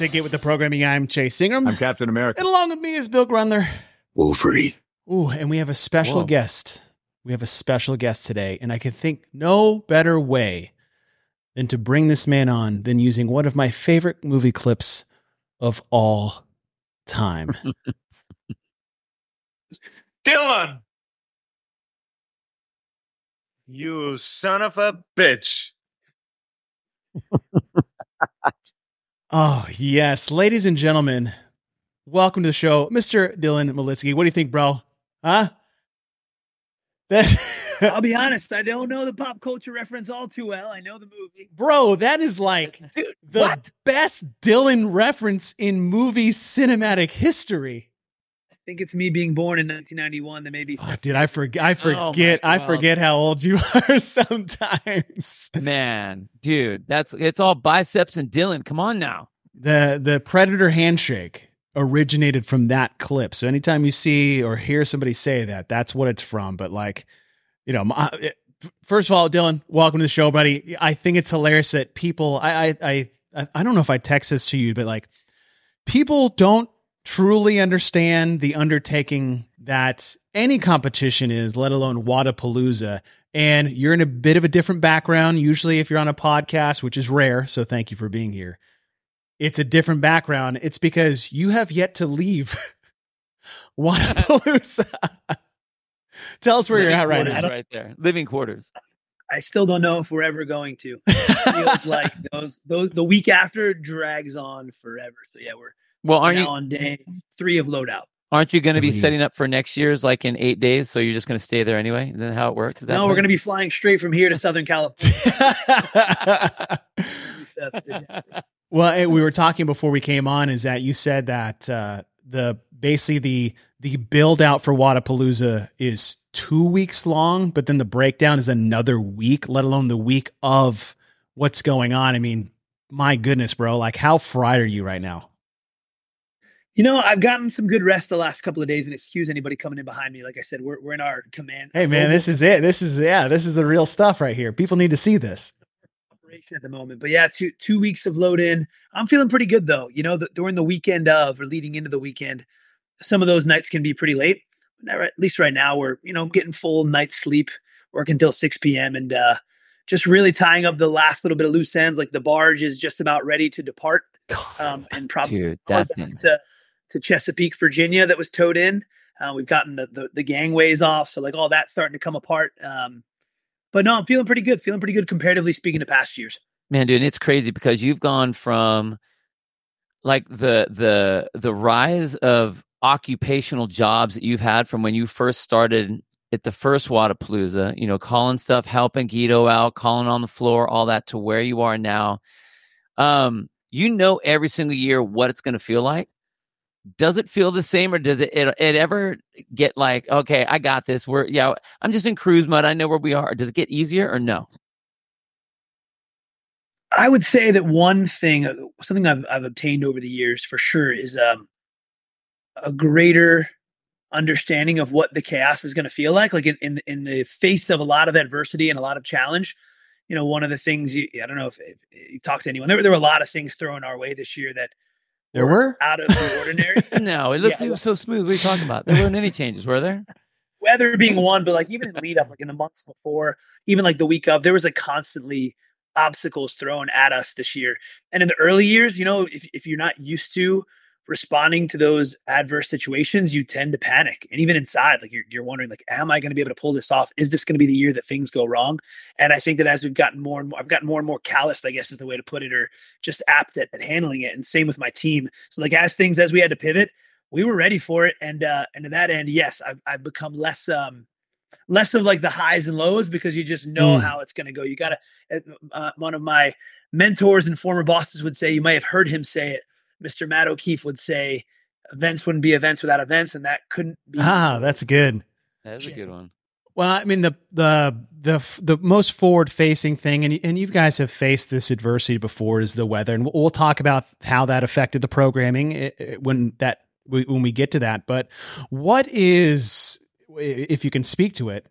back to Get With The Programming. I'm Chase Ingraham. I'm Captain America. And along with me is Bill Grundler. Wolverine. Ooh, and we have a special Whoa. guest. We have a special guest today, and I can think no better way than to bring this man on than using one of my favorite movie clips of all time. Dylan! You son of a bitch. oh, yes. Ladies and gentlemen, welcome to the show, Mr. Dylan Malitsky. What do you think, bro? Huh? That I'll be honest, I don't know the pop culture reference all too well. I know the movie. Bro, that is like Dude, the what? best Dylan reference in movie cinematic history. I think it's me being born in 1991 that maybe. Oh, dude, I oh forget. I Oh forget. I forget how old you are sometimes. Man, dude, that's it's all biceps and Dylan. Come on now. The the Predator handshake originated from that clip. So anytime you see or hear somebody say that, that's what it's from. But like, you know, my, it- first of all, Dylan, welcome to the show, buddy. I think it's hilarious that people. I I I I don't know if I text this to you, but like, people don't truly understand the undertaking that any competition is, let alone Wodapalooza. And you're in a bit of a different background. Usually, if you're on a podcast, which is rare, so thank you for being here. It's a different background. It's because you have yet to leave Wodapalooza. Tell us where you're at right now. right there. Living quarters. I still don't know if we're ever going to. It feels like those those the week after drags on forever. So yeah, we're Well, aren't now you on day three of loadout. aren't you going to be setting up for next year's like in eight days? So you're just going to stay there anyway? Is that how it works? Is that No, we're going to be flying straight from here to Southern California. Well, eh, we were talking before we came on is that you said that uh, the basically the the build out for Wodapalooza is two weeks long, but then the breakdown is another week, let alone the week of what's going on. I mean, my goodness, bro, like how fried are you right now? You know, I've gotten some good rest the last couple of days, and excuse anybody coming in behind me. Like I said, we're we're in our command. Hey man, this is it. This is yeah, this is the real stuff right here. People need to see this. operation at the moment. But yeah, two two weeks of load in. I'm feeling pretty good though. You know, the, during the weekend of or leading into the weekend, some of those nights can be pretty late. At least right now, we're you know getting full night sleep, working till 6 p.m. and uh, just really tying up the last little bit of loose ends. Like the barge is just about ready to depart, um, and probably Dude, that thing. to to Chesapeake, Virginia, that was towed in. Uh, we've gotten the, the the gangways off, so like all that's starting to come apart. Um, but no, I'm feeling pretty good. Feeling pretty good comparatively speaking to past years. Man, dude, it's crazy because you've gone from like the the the rise of occupational jobs that you've had from when you first started at the first Wodapalooza, you know, calling stuff, helping Guido out, calling on the floor, all that to where you are now. Um, you know every single year what it's going to feel like. Does it feel the same, or does it, it it ever get like, okay, I got this? We're yeah, I'm just in cruise mode. I know where we are. Does it get easier or no? I would say that one thing, uh, something I've, I've obtained over the years for sure, is um, a greater understanding of what the chaos is going to feel like. Like in, in in the face of a lot of adversity and a lot of challenge, you know, one of the things you, I don't know if, if you talked to anyone, there, there were a lot of things thrown our way this year that There were? out of the ordinary. No, it looks Yeah. it was so smooth. What are you talking about? There weren't any changes, were there? weather being one, but like even in the lead up, like in the months before, even like the week of, there was like constantly obstacles thrown at us this year. And in the early years, you know, if, if you're not used to responding to those adverse situations, you tend to panic. And even inside, like you're, you're wondering, like, am I going to be able to pull this off? Is this going to be the year that things go wrong? And I think that as we've gotten more and more, I've gotten more and more calloused, I guess is the way to put it, or just apt at, at handling it. And same with my team. So like as things, as we had to pivot, we were ready for it. And, uh, and to that end, yes, I've, I've become less, um, less of like the highs and lows because you just know Mm. how it's going to go. You got to, uh, one of my mentors and former bosses would say, you might have heard him say it. Mr. Matt O'Keefe would say, events wouldn't be events without events. And that couldn't be. Ah, that's good. That is a good one. Well, I mean the the the the most forward facing thing, and and you guys have faced this adversity before, is the weather, and we'll, we'll talk about how that affected the programming when that we- when we get to that. But what is, if you can speak to it,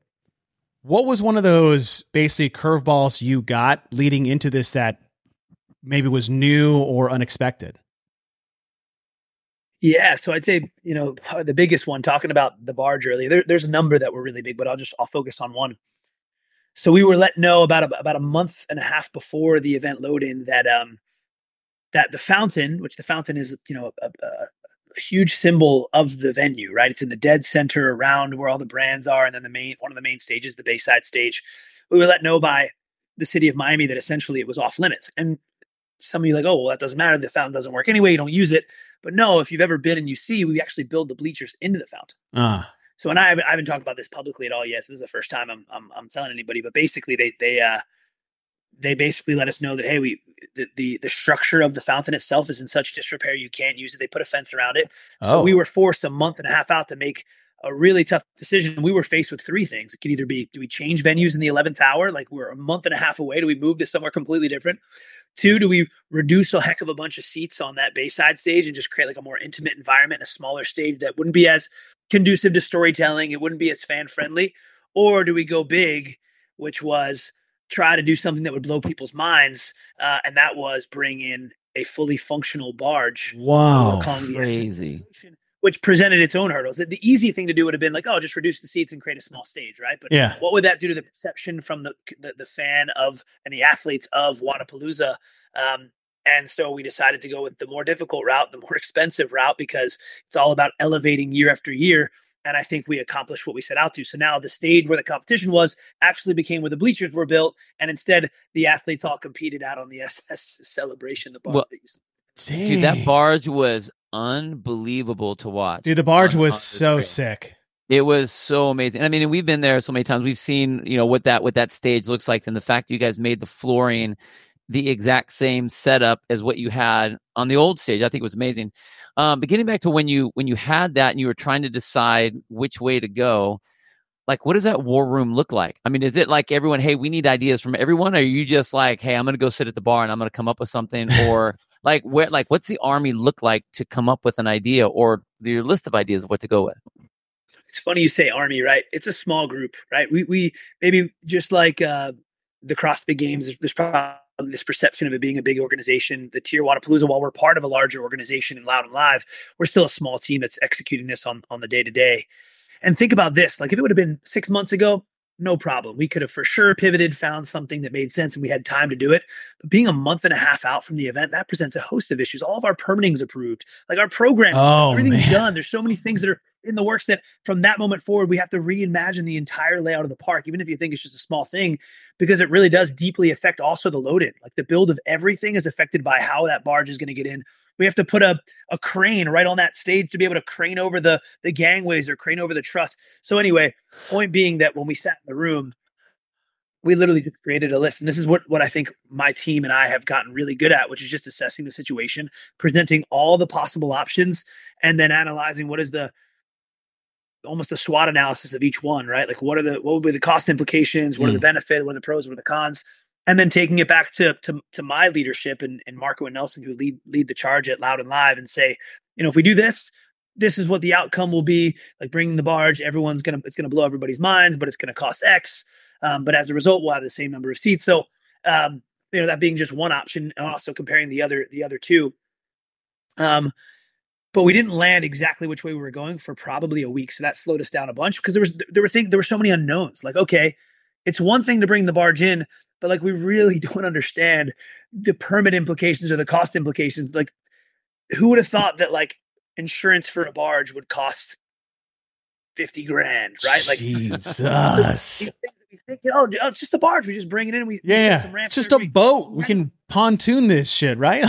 what was one of those basically curveballs you got leading into this that maybe was new or unexpected? Yeah, so I'd say you know the biggest one. Talking about the barge earlier, there, there's a number that were really big, but I'll just I'll focus on one. So we were let know about a, about a month and a half before the event load in that um that the fountain, which the fountain is you know a, a, a huge symbol of the venue, right? It's in the dead center around where all the brands are, and then the main one of the main stages, the Bayside stage. We were let know by the city of Miami that essentially it was off limits, and some of you like, oh, well, that doesn't matter. The fountain doesn't work anyway. You don't use it. But no, if you've ever been and you see, we actually build the bleachers into the fountain. Uh, So, and I haven't, I haven't talked about this publicly at all yet. So this is the first time I'm, I'm, I'm telling anybody. But basically, they, they, uh, they basically let us know that hey, we the, the the structure of the fountain itself is in such disrepair you can't use it. They put a fence around it. So Oh. we were forced a month and a half out to make a really tough decision. We were faced with three things. It could either be do we change venues in the eleventh hour, like we're a month and a half away? Do we move to somewhere completely different? Two, do we reduce a heck of a bunch of seats on that Bayside stage and just create like a more intimate environment, a smaller stage that wouldn't be as conducive to storytelling, it wouldn't be as fan friendly? Or do we go big, which was try to do something that would blow people's minds, uh, and that was bring in a fully functional barge. wow. We're Crazy. SSC, Which presented its own hurdles. The, the easy thing to do would have been like, oh, just reduce the seats and create a small stage, right? But Yeah. what would that do to the perception from the the, the fan of and the athletes of Wodapalooza? Um, and so we decided to go with the more difficult route, the more expensive route, because it's all about elevating year after year. And I think we accomplished what we set out to. So now the stage where the competition was actually became where the bleachers were built, and instead the athletes all competed out on the SS celebration. The bar Well, that you saw. Dude, that barge was unbelievable to watch. Dude, the barge on- was on so sick. It was so amazing. I mean, we've been there so many times. We've seen, you know, what that what that stage looks like, and the fact that you guys made the flooring the exact same setup as what you had on the old stage, I think it was amazing. Um, but getting back to when you when you had that and you were trying to decide which way to go, like what does that war room look like? I mean, is it like everyone, hey, we need ideas from everyone, or are you just like, hey, I'm gonna go sit at the bar and I'm gonna come up with something, or like where like what's the army look like to come up with an idea or your list of ideas of what to go with? it's funny you say army, right? It's a small group, right? We we maybe just like uh, the CrossFit Games. There's, probably this perception of it being a big organization. The TYR Wodapalooza, while we're part of a larger organization in Loud and Live, we're still a small team that's executing this on on the day to day. And think about this: like if it would have been six months ago, no problem. We could have for sure pivoted, found something that made sense, and we had time to do it. But being a month and a half out from the event, that presents a host of issues. All of our permitting's approved, like our program, Oh, everything's man. done. There's so many things that are in the works that from that moment forward, we have to reimagine the entire layout of the park, even if you think it's just a small thing, because it really does deeply affect also the load in. Like the build of everything is affected by how that barge is going to get in. We have to put a, a crane right on that stage to be able to crane over the, the gangways or crane over the truss. So, anyway, point being that when we sat in the room, we literally just created a list. And this is what, what I think my team and I have gotten really good at, which is just assessing the situation, presenting all the possible options, and then analyzing what is the almost a SWOT analysis of each one, right? Like what are the what would be the cost implications, what are the mm. benefit, what are the pros, what are the cons, and then taking it back to to, to my leadership and, and Marco and Nelson who lead lead the charge at Loud and Live and say, you know, if we do this, this is what the outcome will be. Like bringing the barge, everyone's gonna it's gonna blow everybody's minds, but it's gonna cost X. Um, but as a result, we'll have the same number of seats. So um, you know that being just one option, and also comparing the other the other two. Um, but we didn't land exactly which way we were going for probably a week, so that slowed us down a bunch because there was there were things there were so many unknowns. Like, okay, it's one thing to bring the barge in, but like we really don't understand the permit implications or the cost implications. Like, who would have thought that like insurance for a barge would cost fifty grand, right? Like Jesus. we think, oh, oh, it's just a barge. We just bring it in. We we yeah, some ramps it's just a boat. We can pontoon this shit, right?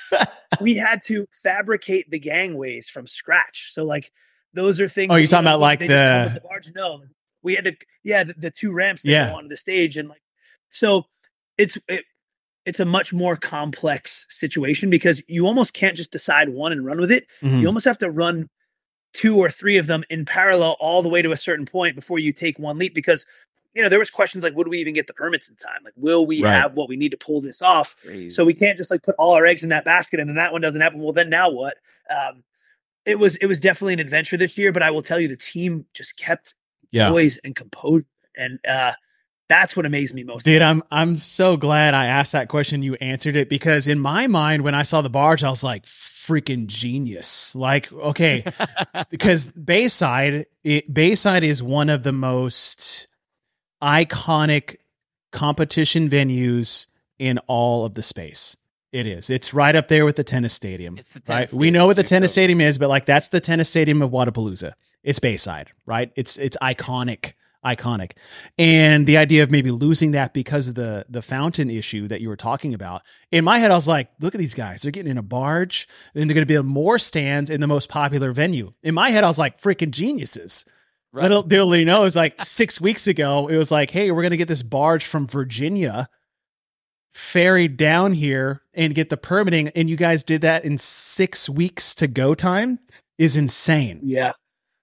we had to fabricate the gangways from scratch. So like those are things. Oh, you're talking about, like, the- the barge. No, we had to. Yeah, the, the two ramps that Yeah. go onto the stage, and like so, it's it, it's a much more complex situation because you almost can't just decide one and run with it. Mhm. You almost have to run two or three of them in parallel all the way to a certain point before you take one leap because you know there was questions like would we even get the permits in time like will we Right. have what we need to pull this off Crazy. so we can't just like put all our eggs in that basket and then that one doesn't happen. Well, then now what? Um, it was it was definitely an adventure this year, but I will tell you the team just kept Yeah. poise and composure and uh That's what amazed me most. Dude, I'm I'm so glad I asked that question. You answered it because in my mind, when I saw the barge, I was like, freaking genius. Like, okay, because Bayside, it, Bayside is one of the most iconic competition venues in all of the space. It is. It's right up there with the tennis stadium. It's the right? tennis We know what the tennis stadium is, but like that's the tennis stadium of Wodapalooza. It's Bayside, right? It's it's iconic, iconic. And the idea of maybe losing that because of the the fountain issue that you were talking about. In my head, I was like, look at these guys. They're getting in a barge, and they're going to be more stands in the most popular venue. In my head, I was like, freaking geniuses. Right. Little little you know, it was like six weeks ago. It was like, hey, we're gonna get this barge from Virginia ferried down here and get the permitting, and you guys did that in six weeks to go time is insane. Yeah.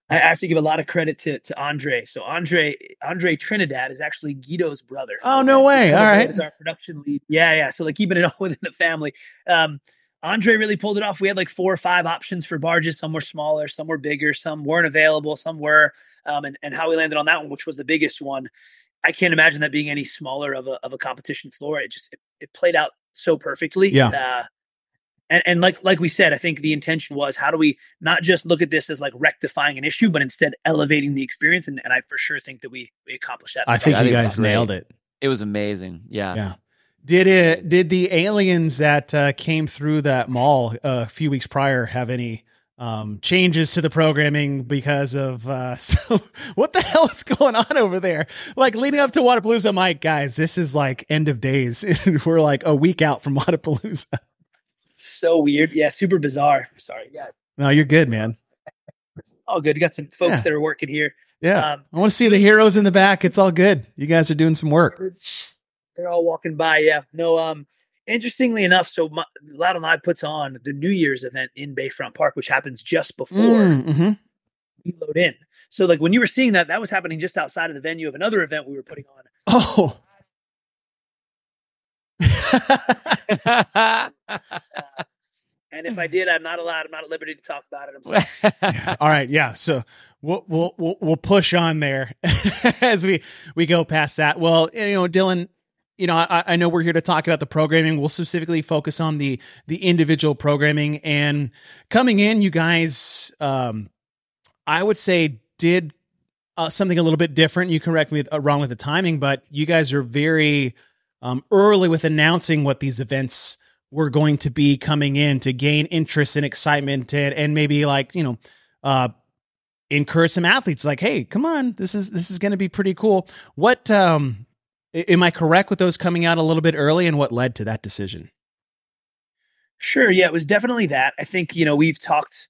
I have to give a lot of credit to, to Andre. So Andre Andre Trinidad is actually Guido's brother. Oh, no way. All right. As our production lead. Yeah, yeah. So like keeping it all within the family. Um, Andre really pulled it off. We had like four or five options for barges. Some were smaller, some were bigger, some weren't available, some were. Um, and, and how we landed on that one, which was the biggest one. I can't imagine that being any smaller of a of a competition floor. It just it, it played out so perfectly. Yeah. Uh, and, and like like we said, I think the intention was how do we not just look at this as like rectifying an issue, but instead elevating the experience. And, and I for sure think that we we accomplished that. I think I you think guys nailed it. It was amazing. Yeah. Yeah. Did it? Did the aliens that uh, came through that mall uh, a few weeks prior have any um, changes to the programming because of uh, so what the hell is going on over there? Like leading up to Wodapalooza, I'm like, guys, this is like end of days. We're like a week out from Wodapalooza. So weird. Yeah, super bizarre. Sorry. Yeah. No, you're good, man. All good. You got some folks Yeah. that are working here. Yeah, Um, I want to see the heroes in the back. It's all good. You guys are doing some work. they're all walking by. Yeah. No, um, interestingly enough, so my, Loud and Live puts on the New Year's event in Bayfront Park, which happens just before Mm, mhm. we load in. So like when you were seeing that, that was happening just outside of the venue of another event we were putting on. Oh. And if I did, I'm not allowed. I'm not at liberty to talk about it. All right, yeah. So we'll we'll we'll, we'll push on there as we we go past that. Well, you know, Dylan, you know, I, I know we're here to talk about the programming. We'll specifically focus on the the individual programming. And coming in, you guys, um, I would say did uh, something a little bit different. You correct me uh, wrong with the timing, but you guys are very um, early with announcing what these events were going to be coming in to gain interest and excitement and, and maybe like you know uh some athletes like hey come on this is this is going to be pretty cool what um am i correct with those coming out a little bit early and what led to that decision Sure. Yeah, it was definitely that. I think, you know, we've talked,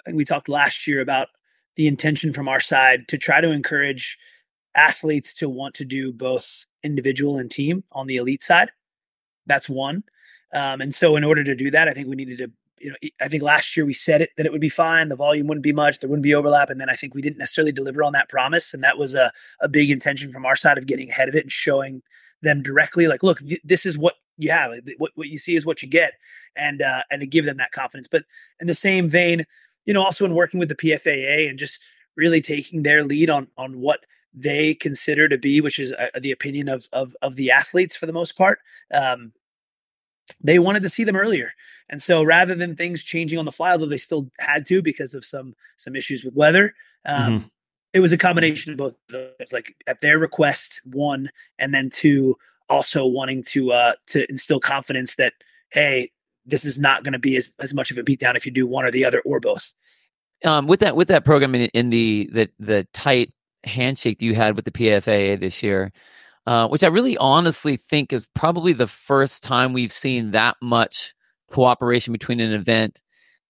I think we talked last year about the intention from our side to try to encourage athletes to want to do both individual and team on the elite side. That's one. Um, and so, in order to do that, I think we needed to, you know, I think last year we said it that it would be fine. The volume wouldn't be much. There wouldn't be overlap. And then I think we didn't necessarily deliver on that promise. And that was a, a big intention from our side of getting ahead of it and showing them directly, like, look, th- this is what you have. What, what you see is what you get. And, uh, and to give them that confidence. But in the same vein, you know, also in working with the PFAA and just really taking their lead on, on what they consider to be, which is uh, the opinion of, of, of the athletes for the most part. Um, they wanted to see them earlier. And so rather than things changing on the fly, although they still had to because of some some issues with weather, um, it was a combination of both. those, like at their request, one, and then two, also wanting to uh, to instill confidence that hey, this is not going to be as, as much of a beatdown if you do one or the other or both. um, with that with that program in, in the the the tight handshake that you had with the PFAA this year, uh, which I really honestly think is probably the first time we've seen that much cooperation between an event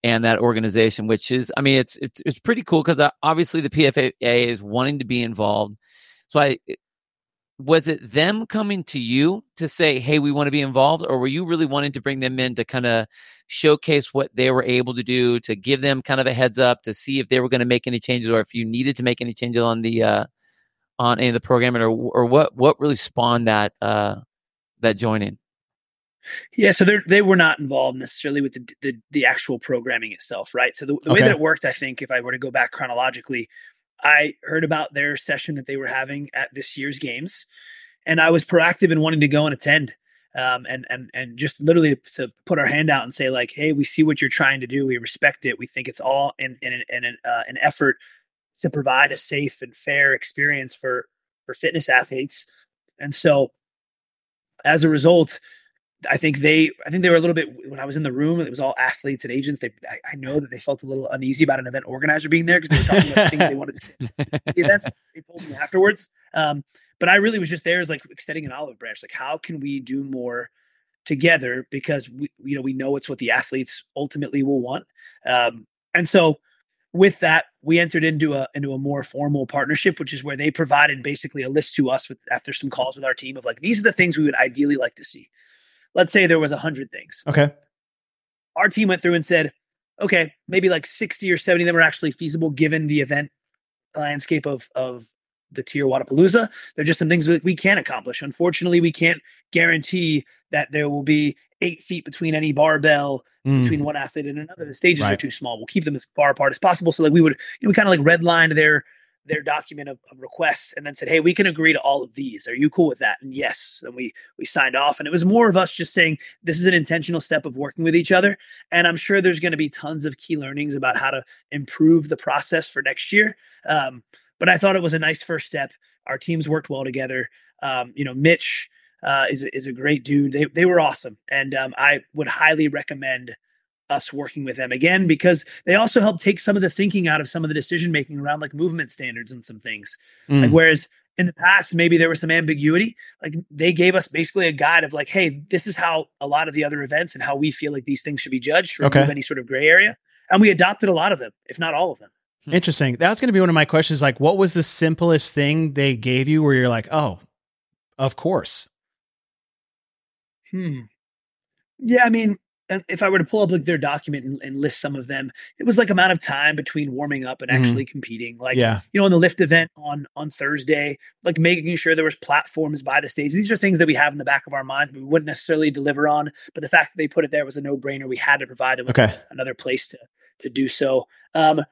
and that organization. Which is, I mean, it's it's it's pretty cool because obviously the PFAA is wanting to be involved. So I was it them coming to you to say, "Hey, we want to be involved," or were you really wanting to bring them in to kind of showcase what they were able to do, to give them kind of a heads up to see if they were going to make any changes, or if you needed to make any changes on the uh, on any of the programming, or or what what really spawned that uh, that joining? Yeah, so they they were not involved necessarily with the, the the actual programming itself, right? So the, the way that it worked, I think, if I were to go back chronologically, I heard about their session that they were having at this year's games, and I was proactive in wanting to go and attend. Um, and and and just literally to put our hand out and say like, hey, we see what you're trying to do. We respect it. We think it's all in in, in an, uh, an effort to provide a safe and fair experience for for fitness athletes. And so, as a result, I think they I think they were a little bit when I was in the room. It was all athletes and agents. They I, I know that they felt a little uneasy about an event organizer being there because they were talking about things they wanted to. The events they told me afterwards. Um, but I really was just there as like extending an olive branch. Like, how can we do more together? Because we, you know, we know it's what the athletes ultimately will want. Um, and so with that, we entered into a into a more formal partnership, which is where they provided basically a list to us with after some calls with our team of like these are the things we would ideally like to see. Let's say there was a hundred things. Okay. Our team went through and said, okay, maybe like 60 or 70 of them are actually feasible given the event landscape of of the TYR Wodapalooza. They're just some things that we can't accomplish. Unfortunately, we can't guarantee that there will be eight feet between any barbell Mm. between one athlete and another. The stages are too small. We'll keep them as far apart as possible. So like we would, you know, we kind of like redlined their their document of, of requests and then said, Hey, we can agree to all of these. Are you cool with that? And yes. Then we we signed off. And it was more of us just saying this is an intentional step of working with each other. And I'm sure there's going to be tons of key learnings about how to improve the process for next year. Um, but I thought it was a nice first step. Our teams worked well together. Um, you know, Mitch uh, is is a great dude. They they were awesome, and um, I would highly recommend us working with them again because they also help take some of the thinking out of some of the decision making around like movement standards and some things. Mm. Like whereas in the past maybe there was some ambiguity, like they gave us basically a guide of like, hey, this is how a lot of the other events and how we feel like these things should be judged. to Okay. Remove any sort of gray area, and we adopted a lot of them, if not all of them. Interesting. That's going to be one of my questions. Like, what was the simplest thing they gave you where you're like, oh, of course. Hmm. Yeah, I mean, if I were to pull up like their document and, and list some of them, it was like amount of time between warming up and Mhm. actually competing. Like, yeah. you know, in the lift event on on Thursday, like making sure there was platforms by the stage. These are things that we have in the back of our minds, but we wouldn't necessarily deliver on. But the fact that they put it there was a no brainer. We had to provide them Okay. another place to to do so. Um,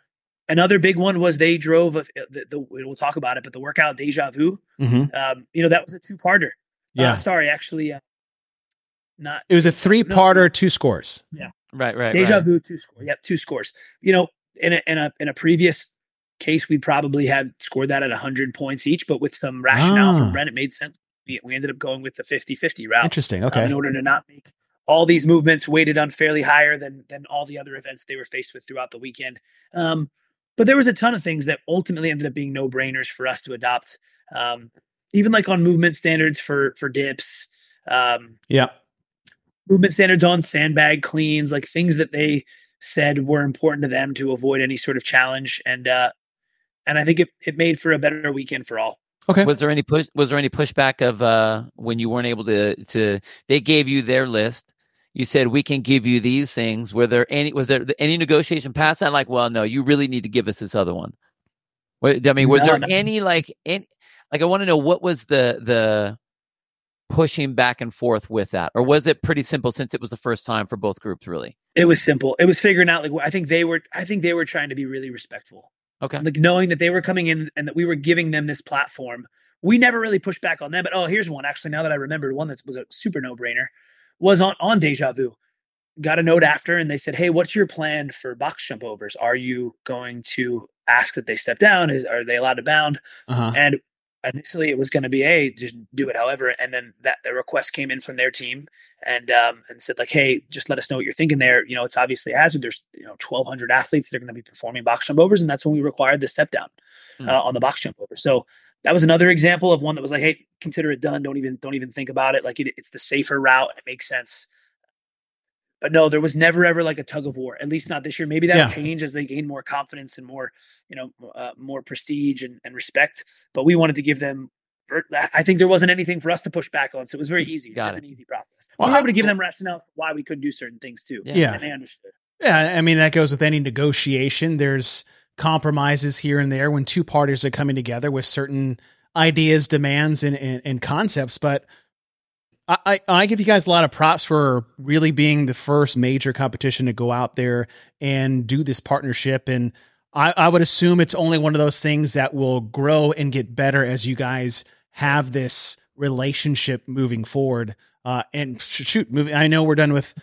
another big one was they drove. A, the, the we'll talk about it, but the workout Deja Vu. hmm Um, you know, that was a two parter. Yeah. Uh, sorry, actually, uh, not it was a three parter, two scores. Yeah. Right, right, Deja right. vu, two score. Yep, two scores. You know, in a in a in a previous case, we probably had scored that at hundred points each, but with some rationale Ah. from Brent, it made sense. We, we ended up going with the 50-50 route Interesting. um, Okay. in order to not make all these movements weighted unfairly higher than than all the other events they were faced with throughout the weekend. Um, but there was a ton of things that ultimately ended up being no brainers for us to adopt. Um, even like on movement standards for for dips. Um, yeah. movement standards on sandbag cleans, like things that they said were important to them to avoid any sort of challenge. And uh and I think it, it made for a better weekend for all. Okay. Was there any push? Was there any pushback of uh, when you weren't able to to? They gave you their list. You said we can give you these things. Were there any? Was there any negotiation past that? Like, well, no, you really need to give us this other one. What, I mean, was No, there no. any like any? Like, I want to know what was the the pushing back and forth with that, or was it pretty simple since it was the first time for both groups? Really? It was simple. It was figuring out like I think they were I think they were trying to be really respectful. Okay. Like knowing that they were coming in and that we were giving them this platform. We never really pushed back on them, but oh, here's one actually now that I remember one that was a super no-brainer was on on Deja Vu. Got a note after and they said, "Hey, what's your plan for box jump overs? Are you going to ask that they step down? Is are they allowed to bound?" Uh-huh. And initially it was going to be, hey, just do it however. And then that the request came in from their team and um, and said like, hey, just let us know what you're thinking there. You know, it's obviously a hazard. There's you know 1,200 athletes that are going to be performing box jump overs, and that's when we required the step down Hmm. uh, on the box jump over. So that was another example of one that was like, hey, consider it done. Don't even don't even think about it. Like it, it's the safer route. It makes sense. But no, there was never ever like a tug of war. At least not this year. Maybe that'll Yeah. change as they gain more confidence and more, you know, uh, more prestige and, and respect. But we wanted to give them. I think there wasn't anything for us to push back on, so it was very easy. Got It was it. an easy process. Well, we were I- able to give them rationale for why we couldn't do certain things too. Yeah. Yeah. and they understood. Yeah, I mean that goes with any negotiation. There's compromises here and there when two parties are coming together with certain ideas, demands, and and, and concepts. But I, I give you guys a lot of props for really being the first major competition to go out there and do this partnership. And I, I would assume it's only one of those things that will grow and get better as you guys have this relationship moving forward. Uh, and shoot, moving, I know we're done with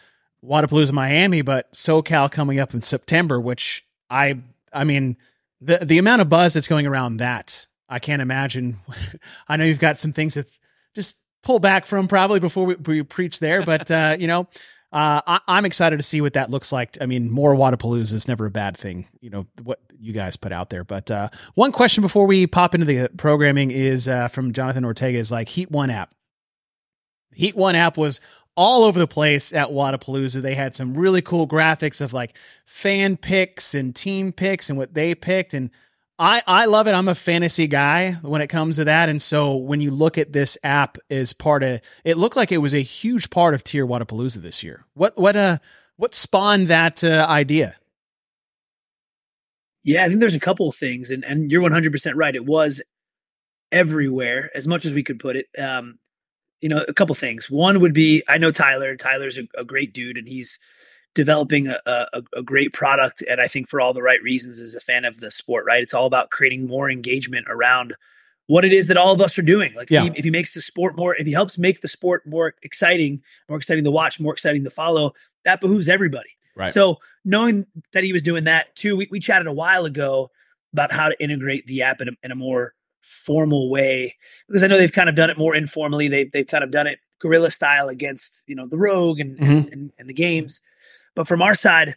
Wodapalooza Miami, but SoCal coming up in September, which I, I mean, the the amount of buzz that's going around that, I can't imagine. I know you've got some things that just pull back from probably before we, we preach there, but uh, you know, uh, I, am excited to see what that looks like. I mean, more Wodapalooza is never a bad thing, you know, what you guys put out there. But uh, one question before we pop into the programming is uh, from Jonathan Ortega is like Heat One app. Heat One app was all over the place at Wodapalooza. They had some really cool graphics of like fan picks and team picks and what they picked. And I, I love it. I'm a fantasy guy when it comes to that. And so when you look at this app as part of it looked like it was a huge part of TYR Wodapalooza this year. What what uh what spawned that uh, idea? Yeah, I think there's a couple of things, and and you're 100 percent right. It was everywhere as much as we could put it. Um, you know, a couple things. One would be I know Tyler. Tyler's a, a great dude, and he's developing a, a, a, great product and i think for all the right reasons as a fan of the sport right it's all about creating more engagement around what it is that all of us are doing like yeah. if, he, if he makes the sport more if he helps make the sport more exciting more exciting to watch more exciting to follow that behooves everybody right so knowing that he was doing that too we, we chatted a while ago about how to integrate the app in a, in a more formal way because i know they've kind of done it more informally they've, they've kind of done it guerrilla style against you know the rogue and, mm-hmm. and, and the games but from our side,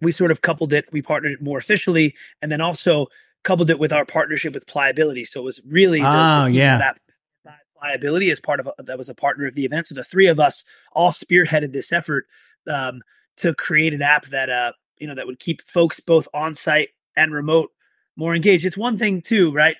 we sort of coupled it, we partnered it more officially, and then also coupled it with our partnership with Pliability. So it was really oh the, yeah that Pliability as part of a, that was a partner of the event. So the three of us all spearheaded this effort um, to create an app that uh you know that would keep folks both on site and remote more engaged. It's one thing too, right?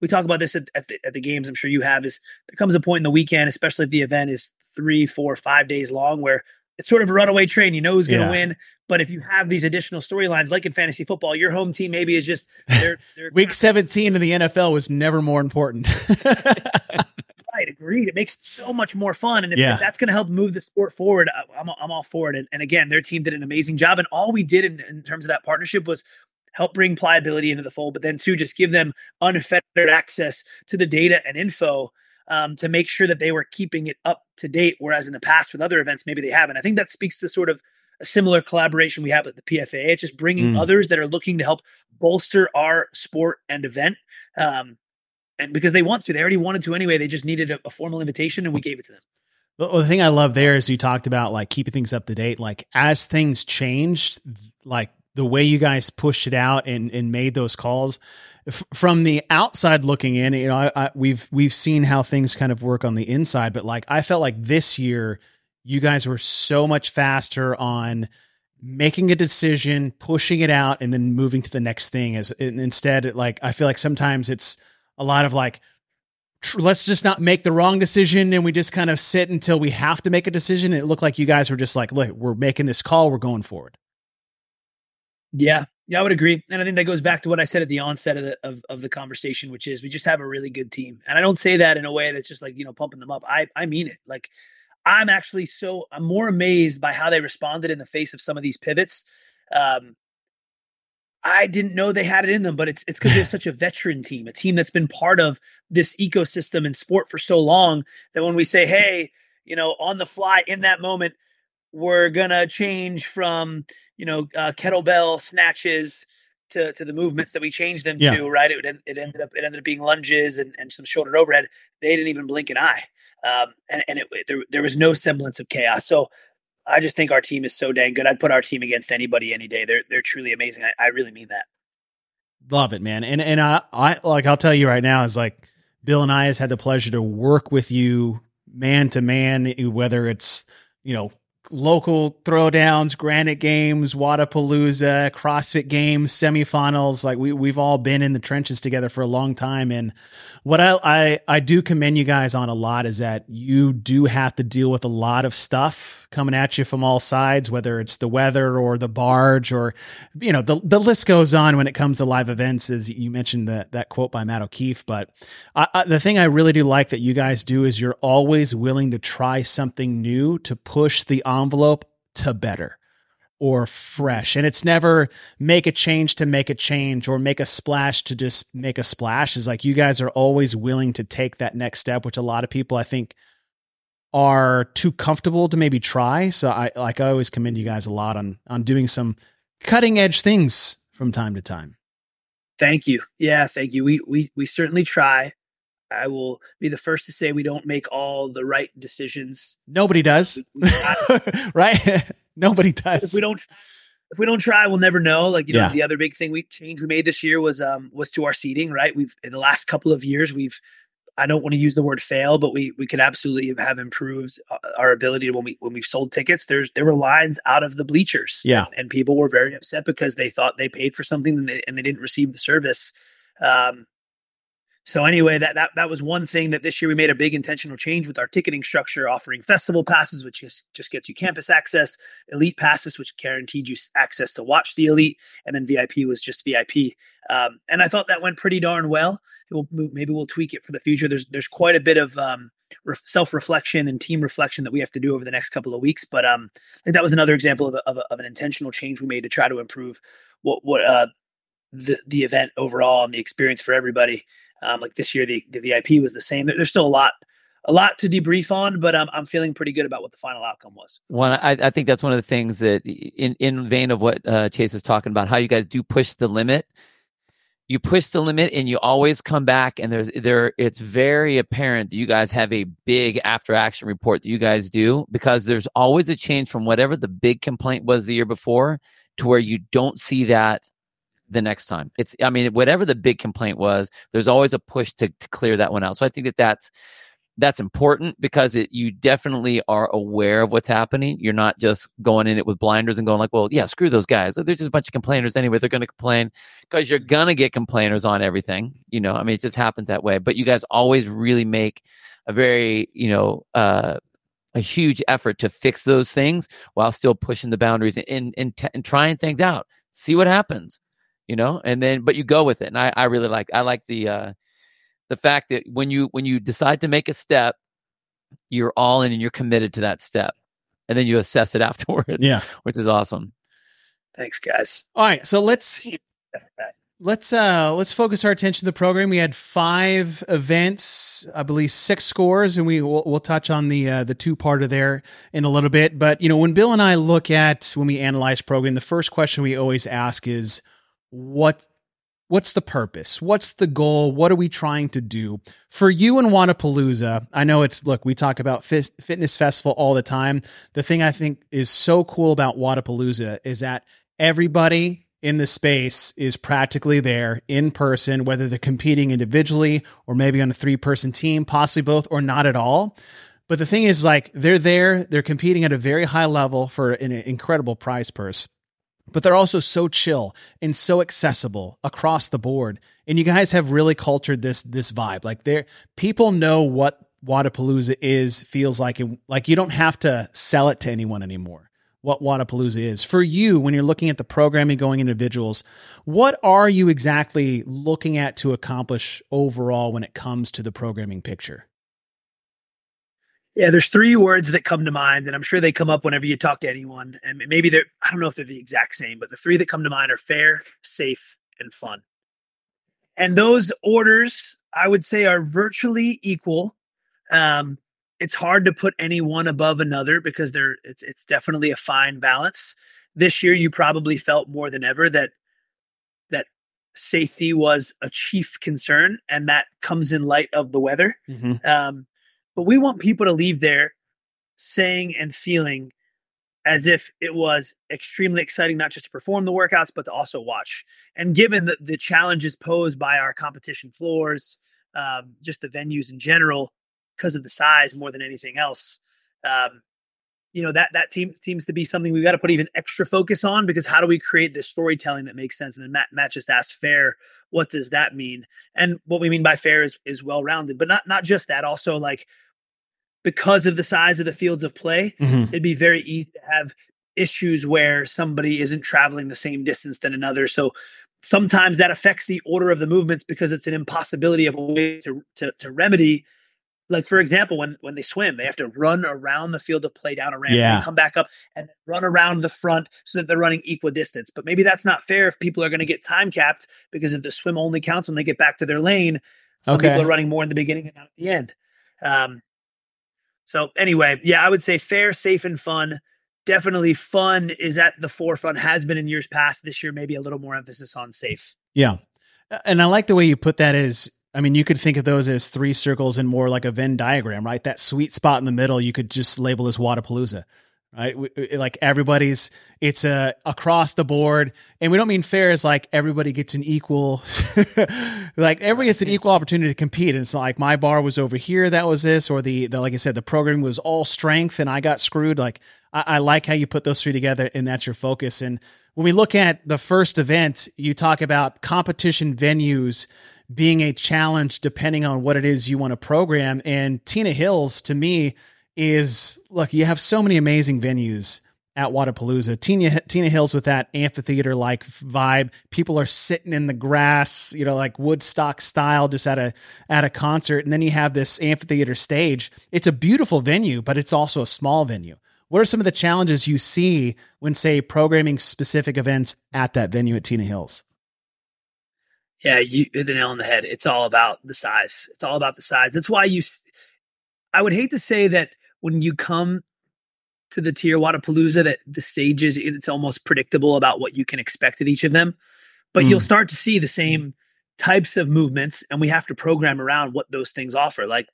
We talk about this at, at, the, at the games. I'm sure you have. Is there comes a point in the weekend, especially if the event is three, four, five days long, where it's sort of a runaway train. You know who's going to yeah. win. But if you have these additional storylines, like in fantasy football, your home team maybe is just they're, they're week 17 in the NFL was never more important. right. Agreed. It makes so much more fun. And if, yeah. if that's going to help move the sport forward, I'm, I'm all for it. And, and, again, their team did an amazing job. And all we did in, in terms of that partnership was help bring pliability into the fold, but then two, just give them unfettered access to the data and info um, to make sure that they were keeping it up to date. Whereas in the past with other events, maybe they haven't. I think that speaks to sort of a similar collaboration we have with the PFA. It's just bringing mm. others that are looking to help bolster our sport and event. Um, and because they want to, they already wanted to anyway. They just needed a, a formal invitation, and we gave it to them. Well, the thing I love there is you talked about like keeping things up to date. Like as things changed, like the way you guys pushed it out and, and made those calls F- from the outside looking in, you know, I, I, we've, we've seen how things kind of work on the inside, but like, I felt like this year you guys were so much faster on making a decision, pushing it out and then moving to the next thing as instead, like, I feel like sometimes it's a lot of like, let's just not make the wrong decision and we just kind of sit until we have to make a decision. It looked like you guys were just like, look, we're making this call, we're going forward. Yeah, yeah, I would agree, and I think that goes back to what I said at the onset of the of, of the conversation, which is we just have a really good team, and I don't say that in a way that's just like you know pumping them up. I I mean it. Like I'm actually so I'm more amazed by how they responded in the face of some of these pivots. Um, I didn't know they had it in them, but it's it's because they're such a veteran team, a team that's been part of this ecosystem and sport for so long that when we say, hey, you know, on the fly in that moment, we're gonna change from you know uh, kettlebell snatches to to the movements that we changed them yeah. to. Right, it, it ended up it ended up being lunges and, and some shoulder overhead. They didn't even blink an eye, um, and and it, there there was no semblance of chaos. So I just think our team is so dang good. I'd put our team against anybody any day. They're they're truly amazing. I, I really mean that. Love it, man. And and I I like I'll tell you right now is like Bill and I has had the pleasure to work with you man to man, whether it's you know local throwdowns, granite games, Wodapalooza, CrossFit games, semifinals. Like we we've all been in the trenches together for a long time. And what I, I I do commend you guys on a lot is that you do have to deal with a lot of stuff coming at you from all sides, whether it's the weather or the barge or you know the the list goes on when it comes to live events. As you mentioned that that quote by Matt O'Keefe, but I, I, the thing I really do like that you guys do is you're always willing to try something new to push the envelope to better. or fresh. And it's never make a change to make a change or make a splash to just make a splash. Is like you guys are always willing to take that next step, which a lot of people I think are too comfortable to maybe try. So I like I always commend you guys a lot on on doing some cutting edge things from time to time. Thank you. Yeah, thank you. We we we certainly try. I will be the first to say we don't make all the right decisions. Nobody does. right? Nobody does. If we don't if we don't try, we'll never know. Like, you know, yeah. the other big thing we change we made this year was um was to our seating, right? We've in the last couple of years we've I don't want to use the word fail, but we we could absolutely have improved uh, our ability when we when we've sold tickets. There's there were lines out of the bleachers, yeah, and, and people were very upset because they thought they paid for something and they, and they didn't receive the service. Um, so anyway, that that that was one thing that this year we made a big intentional change with our ticketing structure, offering festival passes, which just, just gets you campus access, elite passes, which guaranteed you access to watch the elite, and then VIP was just VIP. Um, and I thought that went pretty darn well. We'll, maybe we'll tweak it for the future. There's there's quite a bit of um, self reflection and team reflection that we have to do over the next couple of weeks. But um, that was another example of, a, of, a, of, an intentional change we made to try to improve what what uh, the the event overall and the experience for everybody. Um, like this year, the, the VIP was the same. There's still a lot, a lot to debrief on, but um, I'm feeling pretty good about what the final outcome was. One, I, I think that's one of the things that, in in vein of what uh, Chase is talking about, how you guys do push the limit. You push the limit, and you always come back, and there's there. It's very apparent that you guys have a big after action report that you guys do because there's always a change from whatever the big complaint was the year before to where you don't see that the next time. It's, I mean, whatever the big complaint was, there's always a push to, to clear that one out. So I think that that's, that's important because it, you definitely are aware of what's happening. You're not just going in it with blinders and going like, well, yeah, screw those guys. They're just a bunch of complainers anyway. They're going to complain because you're going to get complainers on everything. You know, I mean, it just happens that way. But you guys always really make a very, you know, uh, a huge effort to fix those things while still pushing the boundaries and, and, and, t- and trying things out. See what happens you know, and then but you go with it. And I, I really like I like the uh the fact that when you when you decide to make a step, you're all in and you're committed to that step. And then you assess it afterwards. Yeah. Which is awesome. Thanks, guys. All right. So let's let's uh let's focus our attention to the program. We had five events, I believe six scores, and we will we'll touch on the uh, the two part of there in a little bit. But you know, when Bill and I look at when we analyze program, the first question we always ask is what what's the purpose? What's the goal? What are we trying to do? For you and Wodapalooza, I know it's look, we talk about fit, fitness festival all the time. The thing I think is so cool about Wodapalooza is that everybody in the space is practically there in person, whether they're competing individually or maybe on a three person team, possibly both or not at all. But the thing is, like, they're there, they're competing at a very high level for an incredible prize purse but they're also so chill and so accessible across the board. And you guys have really cultured this this vibe. Like there people know what Wodapalooza is, feels like and like you don't have to sell it to anyone anymore. What Wodapalooza is. For you, when you're looking at the programming going individuals, what are you exactly looking at to accomplish overall when it comes to the programming picture? Yeah, there's three words that come to mind, and I'm sure they come up whenever you talk to anyone. And maybe they're, I don't know if they're the exact same, but the three that come to mind are fair, safe, and fun. And those orders, I would say, are virtually equal. Um, it's hard to put any one above another because they're it's it's definitely a fine balance. This year, you probably felt more than ever that that safety was a chief concern, and that comes in light of the weather. Mm-hmm. Um, but we want people to leave there saying and feeling as if it was extremely exciting, not just to perform the workouts, but to also watch. And given the, the challenges posed by our competition floors, um, just the venues in general, because of the size more than anything else, um, you know that that team seems to be something we've got to put even extra focus on because how do we create this storytelling that makes sense? And then Matt, Matt just asked fair, what does that mean? And what we mean by fair is is well rounded, but not not just that. Also, like because of the size of the fields of play, mm-hmm. it'd be very easy to have issues where somebody isn't traveling the same distance than another. So sometimes that affects the order of the movements because it's an impossibility of a way to, to, to remedy like for example, when when they swim, they have to run around the field of play down a ramp, Yeah. and come back up, and run around the front so that they're running equidistance. But maybe that's not fair if people are going to get time capped because if the swim only counts when they get back to their lane, some Okay. people are running more in the beginning and not at the end. Um, so anyway, yeah, I would say fair, safe, and fun. Definitely fun is at the forefront. Has been in years past. This year, maybe a little more emphasis on safe. Yeah. And I like the way you put that is I mean, you could think of those as three circles and more like a Venn diagram, right? That sweet spot in the middle, you could just label as Wodapalooza, right? We- we- Like everybody's, it's a across the board, and we don't mean fair as like everybody gets an equal, like everybody gets an equal opportunity to compete. And it's not like my bar was over here, that was this, or the, the like I said, the programming was all strength and I got screwed. Like I, I like how you put those three together, and that's your focus. And when we look at the first event, you talk about competition venues being a challenge depending on what it is you want to program. And Tina Hills, to me, is look, you have so many amazing venues at Wodapalooza. Tina, Tina Hills with that amphitheater like vibe. People are sitting in the grass, you know, like Woodstock style, just at a at a concert. And then you have this amphitheater stage. It's a beautiful venue, but it's also a small venue. What are some of the challenges you see when, say, programming specific events at that venue at Tina Hills? Yeah, you hit the nail on the head. It's all about the size. It's all about the size. That's why you. I would hate to say that when you come to the TYR Wodapalooza, that the stages it's almost predictable about what you can expect at each of them, but you'll Mm. start to see the same types of movements, and we have to program around what those things offer. Like,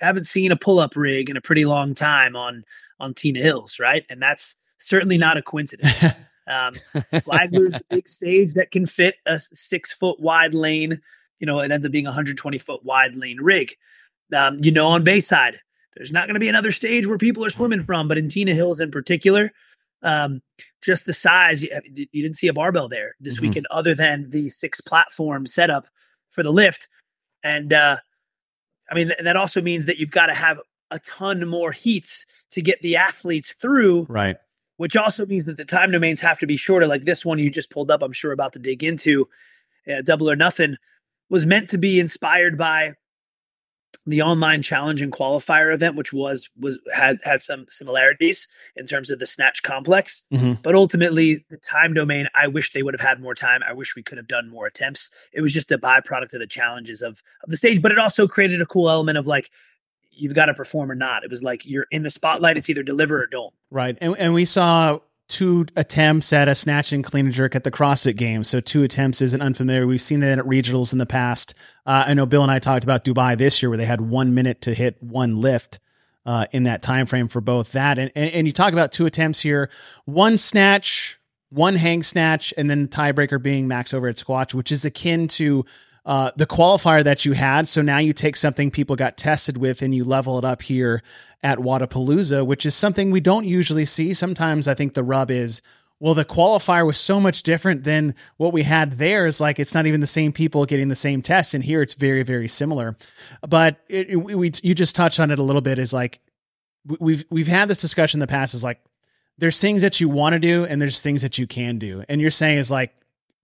haven't seen a pull-up rig in a pretty long time on on Tina Hills, right? And that's certainly not a coincidence. Um, Flagler's a big stage that can fit a six foot wide lane. You know, it ends up being a 120 foot wide lane rig. Um, you know, on Bayside, there's not going to be another stage where people are swimming from, but in Tina Hills in particular, um, just the size, you, you didn't see a barbell there this Mhm. weekend other than the six platform setup for the lift. And uh, I mean, th- that also means that you've got to have a ton more heats to get the athletes through right. Which also means that the time domains have to be shorter. Like this one you just pulled up, I'm sure about to dig into, uh, Double or Nothing, was meant to be inspired by the online challenge and qualifier event, which was was had had some similarities in terms of the snatch complex. Mhm. But ultimately, the time domain, I wish they would have had more time. I wish we could have done more attempts. It was just a byproduct of the challenges of of the stage, but it also created a cool element of like you've got to perform or not. It was like you're in the spotlight. It's either deliver or don't. Right. And, and we saw two attempts at a snatch and clean and jerk at the CrossFit Games. So two attempts isn't unfamiliar. We've seen that at regionals in the past. Uh, I know Bill and I talked about Dubai this year where they had one minute to hit one lift. Uh, in that time frame for both that and, and and you talk about two attempts here, one snatch, one hang snatch, and then tiebreaker being max overhead squat, which is akin to uh, the qualifier that you had. So now you take something people got tested with and you level it up here at Wodapalooza, which is something we don't usually see. Sometimes I think the rub is, well, the qualifier was so much different than what we had there. Is like it's not even the same people getting the same test, and here it's very, very similar. But it, it- we you just touched on it a little bit. Is like we've we've had this discussion in the past. Is like there's things that you want to do, and there's things that you can do. And you're saying is like,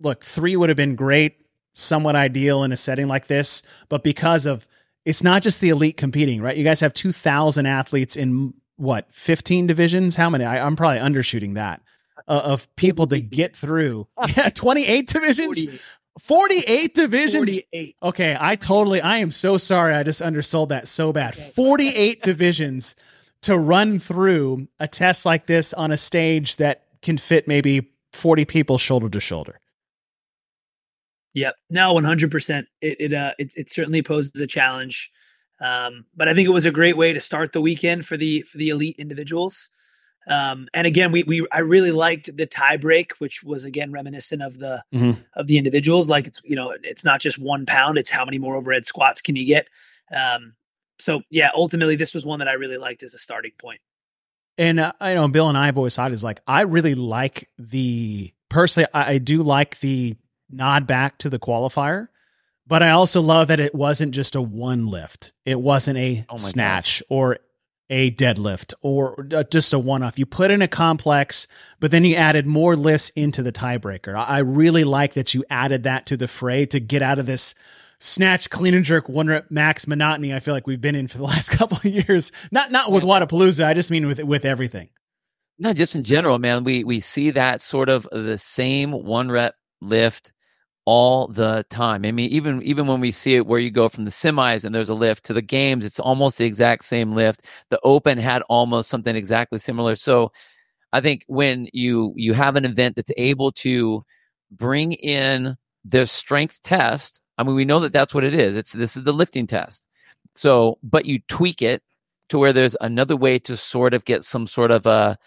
look, three would have been great, somewhat ideal in a setting like this, but because of it's not just the elite competing, right? You guys have 2,000 athletes in what, 15 divisions? How many? I, I'm probably undershooting that uh, of people to get through. Yeah, 28 divisions, 48. 48 divisions. 48. Okay, I totally, I am so sorry. I just undersold that so bad. 48 divisions to run through a test like this on a stage that can fit maybe 40 people shoulder to shoulder. Yep. No, one hundred percent. It it uh it, it certainly poses a challenge, um, but I think it was a great way to start the weekend for the for the elite individuals. Um, and again, we we I really liked the tie break, which was again reminiscent of the Mhm. of the individuals. Like it's you know it's not just one pound; it's how many more overhead squats can you get. Um, so yeah, ultimately, this was one that I really liked as a starting point. And uh, I know Bill and I have always thought is like I really like the personally I, I do like the nod back to the qualifier, but I also love that it wasn't just a one lift. It wasn't a Oh snatch or a deadlift or uh, just a one off. You put in a complex, but then you added more lifts into the tiebreaker. I really like that you added that to the fray to get out of this snatch, clean and jerk, one rep max monotony. I feel like we've been in for the last couple of years. Not not with Wodapalooza. I just mean with with everything. No, just in general, man. We we see that sort of the same one rep lift all the time. I mean, even even when we see it where you go from the semis and there's a lift to the games, it's almost the exact same lift. The Open had almost something exactly similar. So I think when you you have an event that's able to bring in the strength test, I mean, we know that that's what it is. It's this is the lifting test. So, but you tweak it to where there's another way to sort of get some sort of a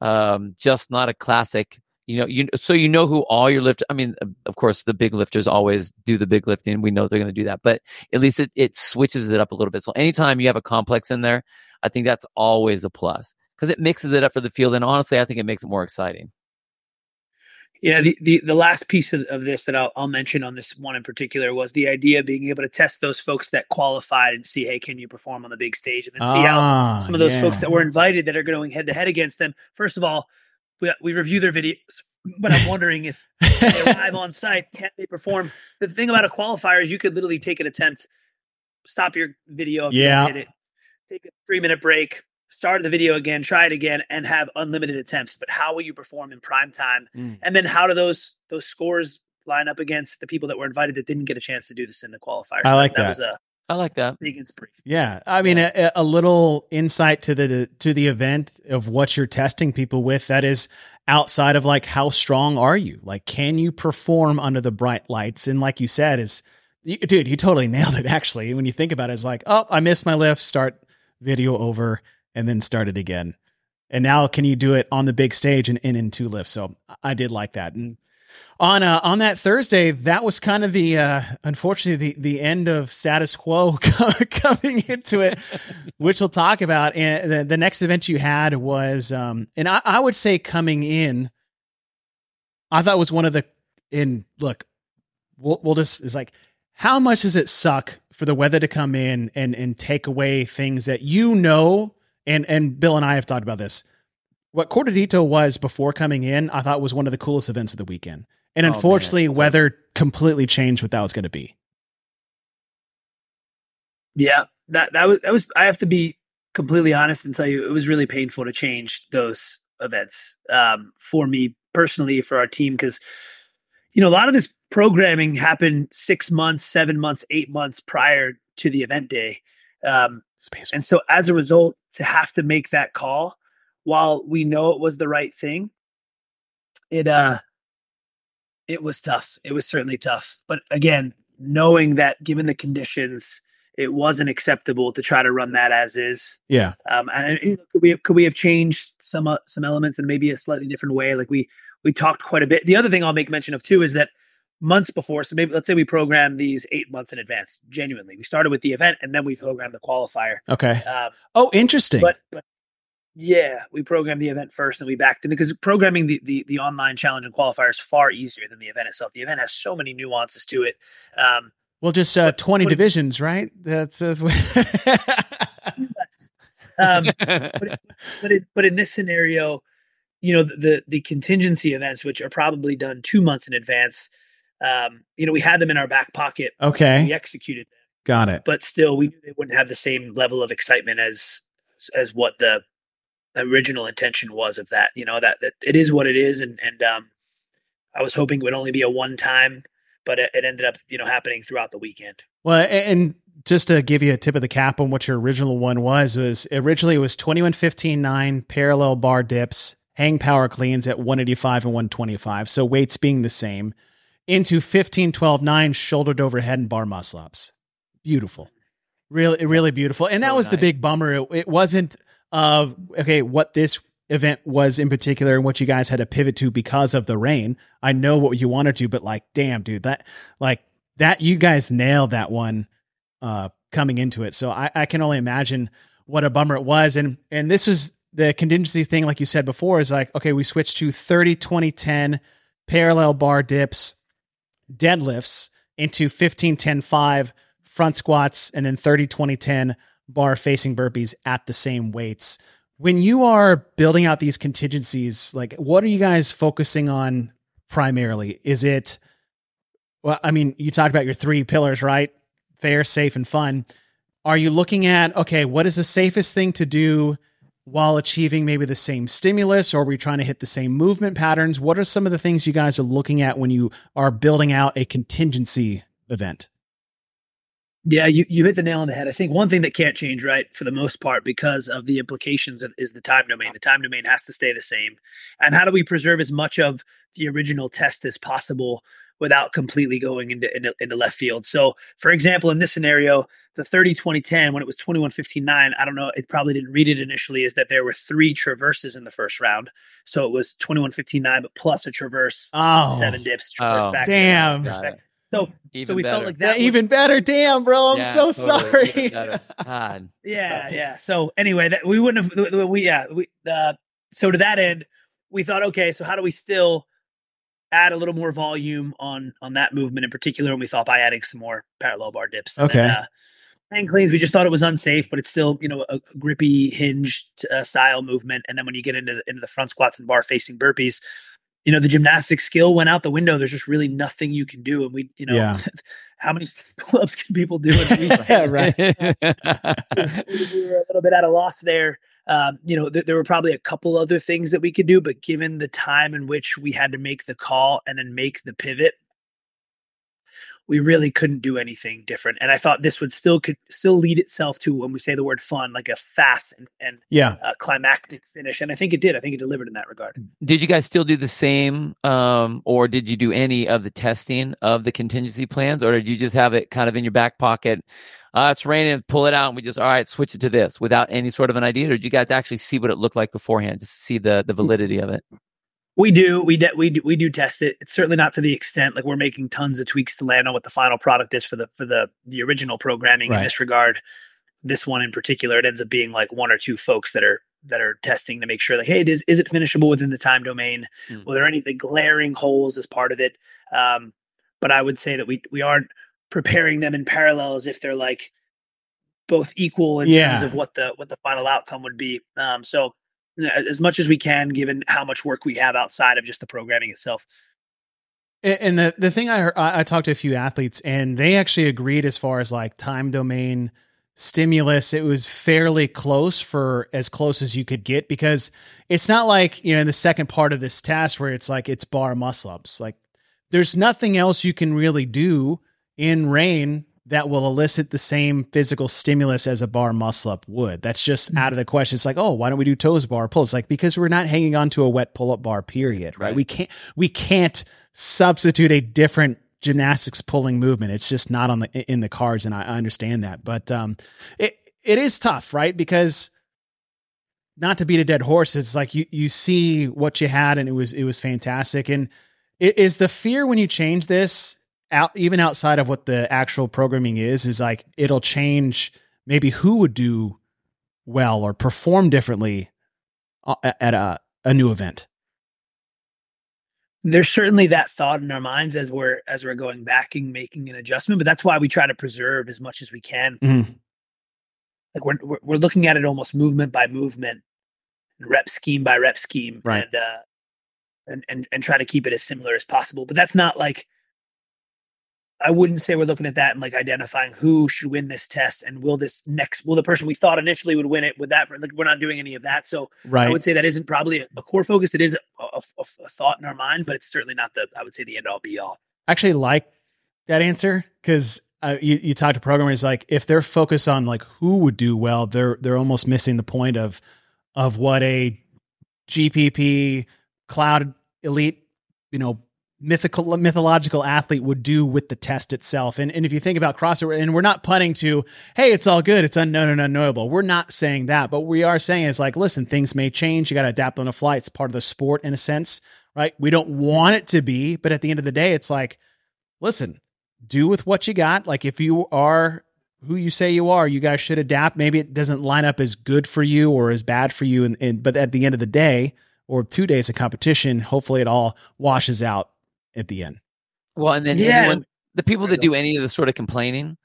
um, just not a classic. You know, you so you know who all your lift. I mean, of course, the big lifters always do the big lifting. We know they're going to do that, but at least it it switches it up a little bit. So anytime you have a complex in there, I think that's always a plus because it mixes it up for the field. And honestly, I think it makes it more exciting. Yeah, the, the, the last piece of, of this that I'll, I'll mention on this one in particular was the idea of being able to test those folks that qualified and see, hey, can you perform on the big stage? And then see Ah, how some of those yeah. folks that were invited that are going head to head against them. First of all, we, we review their videos, but I'm wondering if they're live on site, can they perform? The thing about a qualifier is you could literally take an attempt, stop your video if you Yeah. hit it, take a three minute break, start the video again, try it again, and have unlimited attempts. But how will you perform in prime time? Mm. And then how do those those scores line up against the people that were invited that didn't get a chance to do this in the qualifiers? I like that. that. was a I like that. big inspiration. Yeah, I mean, a, a little insight to the to the event of what you're testing people with. That is outside of like how strong are you? Like, can you perform under the bright lights? And like you said, is you, dude, you totally nailed it. Actually, when you think about it, it's like, oh, I missed my lift. Start video over and then start it again. And now, can you do it on the big stage and, and in two lifts? So I did like that. And on uh, on that Thursday, that was kind of the uh, unfortunately the the end of status quo coming into it, which we'll talk about. And the, the next event you had was, um, and I, I would say coming in, I thought was one of the in look, we'll we'll just is like how much does it suck for the weather to come in and and take away things that you know and and Bill and I have talked about this. What Cortadito was before coming in, I thought was one of the coolest events of the weekend. And Oh, unfortunately, totally. weather completely changed what that was going to be. Yeah, that that was that was. I have to be completely honest and tell you, it was really painful to change those events um, for me personally, for our team, because you know a lot of this programming happened six months, seven months, eight months prior to the event day. Um, Space. And so as a result, to have to make that call while we know it was the right thing, it uh it was tough. It was certainly tough. But again, knowing that given the conditions, it wasn't acceptable to try to run that as is. Yeah. Um, and you know, could we have, could we have changed some uh, some elements in maybe a slightly different way? Like we we talked quite a bit. The other thing I'll make mention of too is that months before, so maybe let's say we program these eight months in advance. Genuinely, we started with the event and then we programmed the qualifier. Okay. Um, Oh, interesting. but but yeah, we programmed the event first and we backed in because programming the, the the online challenge and qualifier is far easier than the event itself. The event has so many nuances to it. Um, well, just uh, 20 what if- divisions, right? That's, that's um, but in, but in this scenario, you know the, the the contingency events, which are probably done two months in advance, um, you know, we had them in our back pocket. We okay. executed them, Got it. but still, we knew they wouldn't have the same level of excitement as as what the original intention was of that. You know that that it is what it is, and and um, I was hoping it would only be a one time, but it, it ended up you know happening throughout the weekend. Well, and just to give you a tip of the cap on what your original one was, was originally it was 21 15 9 parallel bar dips, hang power cleans at 185 and 125. So weights being the same into 15 12 9 shouldered overhead and bar muscle ups. Beautiful. Really, really beautiful. And that So was the big bummer. It, it wasn't of, okay, what this event was in particular and what you guys had to pivot to because of the rain. I know what you wanted to, but like, damn, dude, that, like, that you guys nailed that one uh coming into it. So I, I can only imagine what a bummer it was. And and this was the contingency thing, like you said before, is like, okay, we switched to 30, 20, 10 parallel bar dips, deadlifts into 15, 10, 5 front squats, and then 30, 20, 10 bar facing burpees at the same weights. When you are building out these contingencies, like what are you guys focusing on primarily? Is it well, I mean, you talked about your three pillars, right? Fair, safe, and fun. Are you looking at okay, what is the safest thing to do while achieving maybe the same stimulus, or are we trying to hit the same movement patterns? What are some of the things you guys are looking at when you are building out a contingency event? Yeah, you, you hit the nail on the head. I think one thing that can't change, right, for the most part, because of the implications of, is the time domain. The time domain has to stay the same. And how do we preserve as much of the original test as possible without completely going into, into, into left field? So, for example, in this scenario, the 30 2010, when it was 21 15 9, I don't know, it probably didn't read it initially, is that there were three traverses in the first round. So it was 21 15 9, but plus a traverse, Oh, seven dips, traverse Oh, back. damn. Traverse Got back. it. So, Even so we better. felt like Yeah, that was- even better. Damn, bro. I'm Yeah, so totally. sorry. God. yeah yeah so anyway that we wouldn't have we yeah we uh so to that end we thought okay so how do we still add a little more volume on on that movement in particular and we thought by adding some more parallel bar dips and Okay. then, uh, and cleans we just thought it was unsafe but it's still you know a grippy hinged uh, style movement and then when you get into the, into the front squats and bar facing burpees you know the gymnastic skill went out the window there's just really nothing you can do and we you know Yeah. how many pull-ups can people do in a week Yeah, right. we were a little bit at a loss there. Um, you know, th- there were probably a couple other things that we could do, but given the time in which we had to make the call and then make the pivot, we really couldn't do anything different. And I thought this would still could still lead itself to when we say the word fun, like a fast and, and Yeah. uh, climactic finish. And I think it did. I think it delivered in that regard. did you guys still do the same, um, or did you do any of the testing of the contingency plans, or did you just have it kind of in your back pocket? Uh, it's raining, pull it out, and we just all right, switch it to this without any sort of an idea, or did you guys actually see what it looked like beforehand, just to see the the validity of it? We do, we de- we do, we do test it. It's certainly not to the extent like we're making tons of tweaks to land on what the final product is for the for the the original programming Right. in this regard. This one in particular, it ends up being like one or two folks that are that are testing to make sure like, hey, it is is it finishable within the time domain? Mm. Were there any the glaring holes as part of it? Um, but I would say that we we aren't preparing them in parallel as if they're like both equal in Yeah. terms of what the what the final outcome would be. Um, so as much as we can, given how much work we have outside of just the programming itself. And the the thing I I talked to a few athletes, and they actually agreed as far as like time domain stimulus. It was fairly close for as close as you could get because it's not like you know in the second part of this test where it's like it's bar muscle ups. Like there's nothing else you can really do in rain that will elicit the same physical stimulus as a bar muscle up would. That's just out of the question. It's like, oh, why don't we do toes bar pulls? Like because we're not hanging on to a wet pull up bar. Period. Right? Right. We can't we can't substitute a different gymnastics pulling movement. It's just not on the in the cards, and I, understand that. But um, it it is tough, right? Because not to beat a dead horse, it's like you you see what you had, and it was it was fantastic. And is the fear when you change this out even outside of what the actual programming is is like it'll change maybe who would do well or perform differently uh, at a a new event. There's certainly that thought in our minds as we're as we're going back and making an adjustment, but that's why we try to preserve as much as we can. Mhm. Like we're we're, we're looking at it almost movement by movement, rep scheme by rep scheme, Right. and uh, and and and try to keep it as similar as possible. But that's not like I wouldn't say we're looking at that and like identifying who should win this test and will this next will the person we thought initially would win it with that like we're not doing any of that. So right. I would say that isn't probably a, core focus. It is a, a, a- thought in our mind, but it's certainly not the I would say the end all be all. I actually like that answer because uh, you, you talk to programmers like if they're focused on like who would do well, they're they're almost missing the point of of what a GPP cloud elite, you know, mythical mythological athlete would do with the test itself. And and if you think about CrossFit, and we're not punting to, hey, it's all good, it's unknown and unknowable. We're not saying that, but we are saying is like, listen, things may change. You got to adapt on the fly. It's part of the sport in a sense, right? We don't want it to be, but at the end of the day, it's like, listen, do with what you got. Like if you are who you say you are, you guys should adapt. Maybe it doesn't line up as good for you or as bad for you. And, and but at the end of the day, or two days of competition, hopefully it all washes out at the end. Well, and then Yeah. anyone, the people that do any of the sort of complaining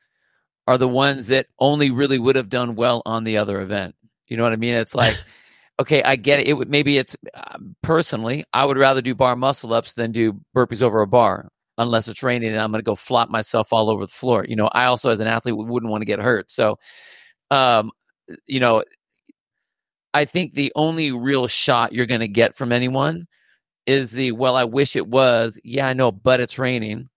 are the ones that only really would have done well on the other event. You know what I mean? It's like, okay, I get it. It would maybe it's uh, personally, I would rather do bar muscle ups than do burpees over a bar. unless it's raining and I'm going to go flop myself all over the floor. You know, I also as an athlete wouldn't want to get hurt. So, um, you know, I think the only real shot you're going to get from anyone is the well, I wish it was. Yeah, I know, but it's raining.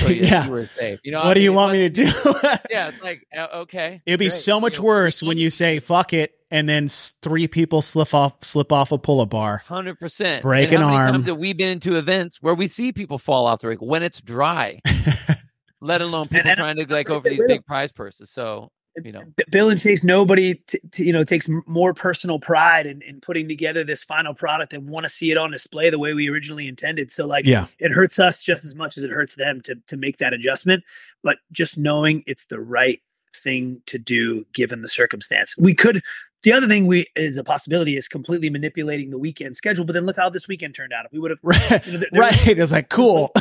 So you, yeah. you were safe. You know, what do you want me to do? yeah, it's like uh, okay. It'd be great. so much You know, worse when you say "fuck it" and then three people slip off slip off a pull-up bar. Hundred percent. Break and an how many arm. Times have we been into events where we see people fall off the rink when it's dry, let alone people and trying to like I'm over these big prize purses. So you know, Bill and Chase, nobody, t- t- you know, takes more personal pride in, in putting together this final product and want to see it on display the way we originally intended. So, like, Yeah. it hurts us just as much as it hurts them to to make that adjustment. But just knowing it's the right thing to do given the circumstance, we could. The other thing we is a possibility is completely manipulating the weekend schedule. But then look how this weekend turned out. If we would have Right. You know, there- there was- right. It was like cool.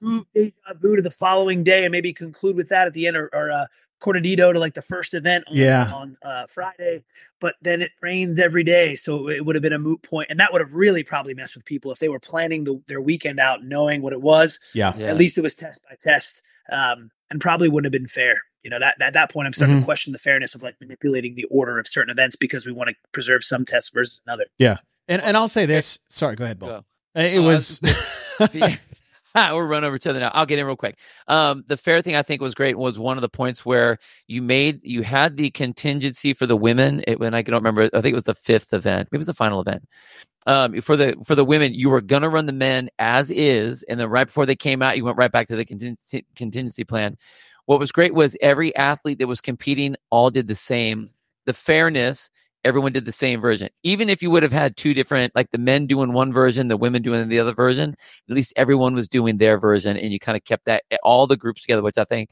move deja vu to the following day and maybe conclude with that at the end or, or uh Cortadito to like the first event on, Yeah. on uh, Friday, but then it rains every day, so it would have been a moot point, and that would have really probably messed with people if they were planning the, their weekend out knowing what it was. yeah. yeah. At least it was test by test, um, and probably wouldn't have been fair. You know that at that point, I'm starting Mhm. to question the fairness of like manipulating the order of certain events because we want to preserve some tests versus another. Yeah. And and I'll say this. Sorry, go ahead, Bill. Go. It Oh, I was. We're run over each other now. I'll get in real quick. Um, the fair thing I think was great was one of the points where you made you had the contingency for the women. It, when I don't remember, I think it was the fifth event, maybe it was the final event. Um, for the for the women, you were gonna run the men as is, and then right before they came out, you went right back to the contingency, contingency plan. What was great was every athlete that was competing all did the same. The fairness everyone did the same version. Even if you would have had two different, like the men doing one version, the women doing the other version, at least everyone was doing their version and you kind of kept that all the groups together, which I think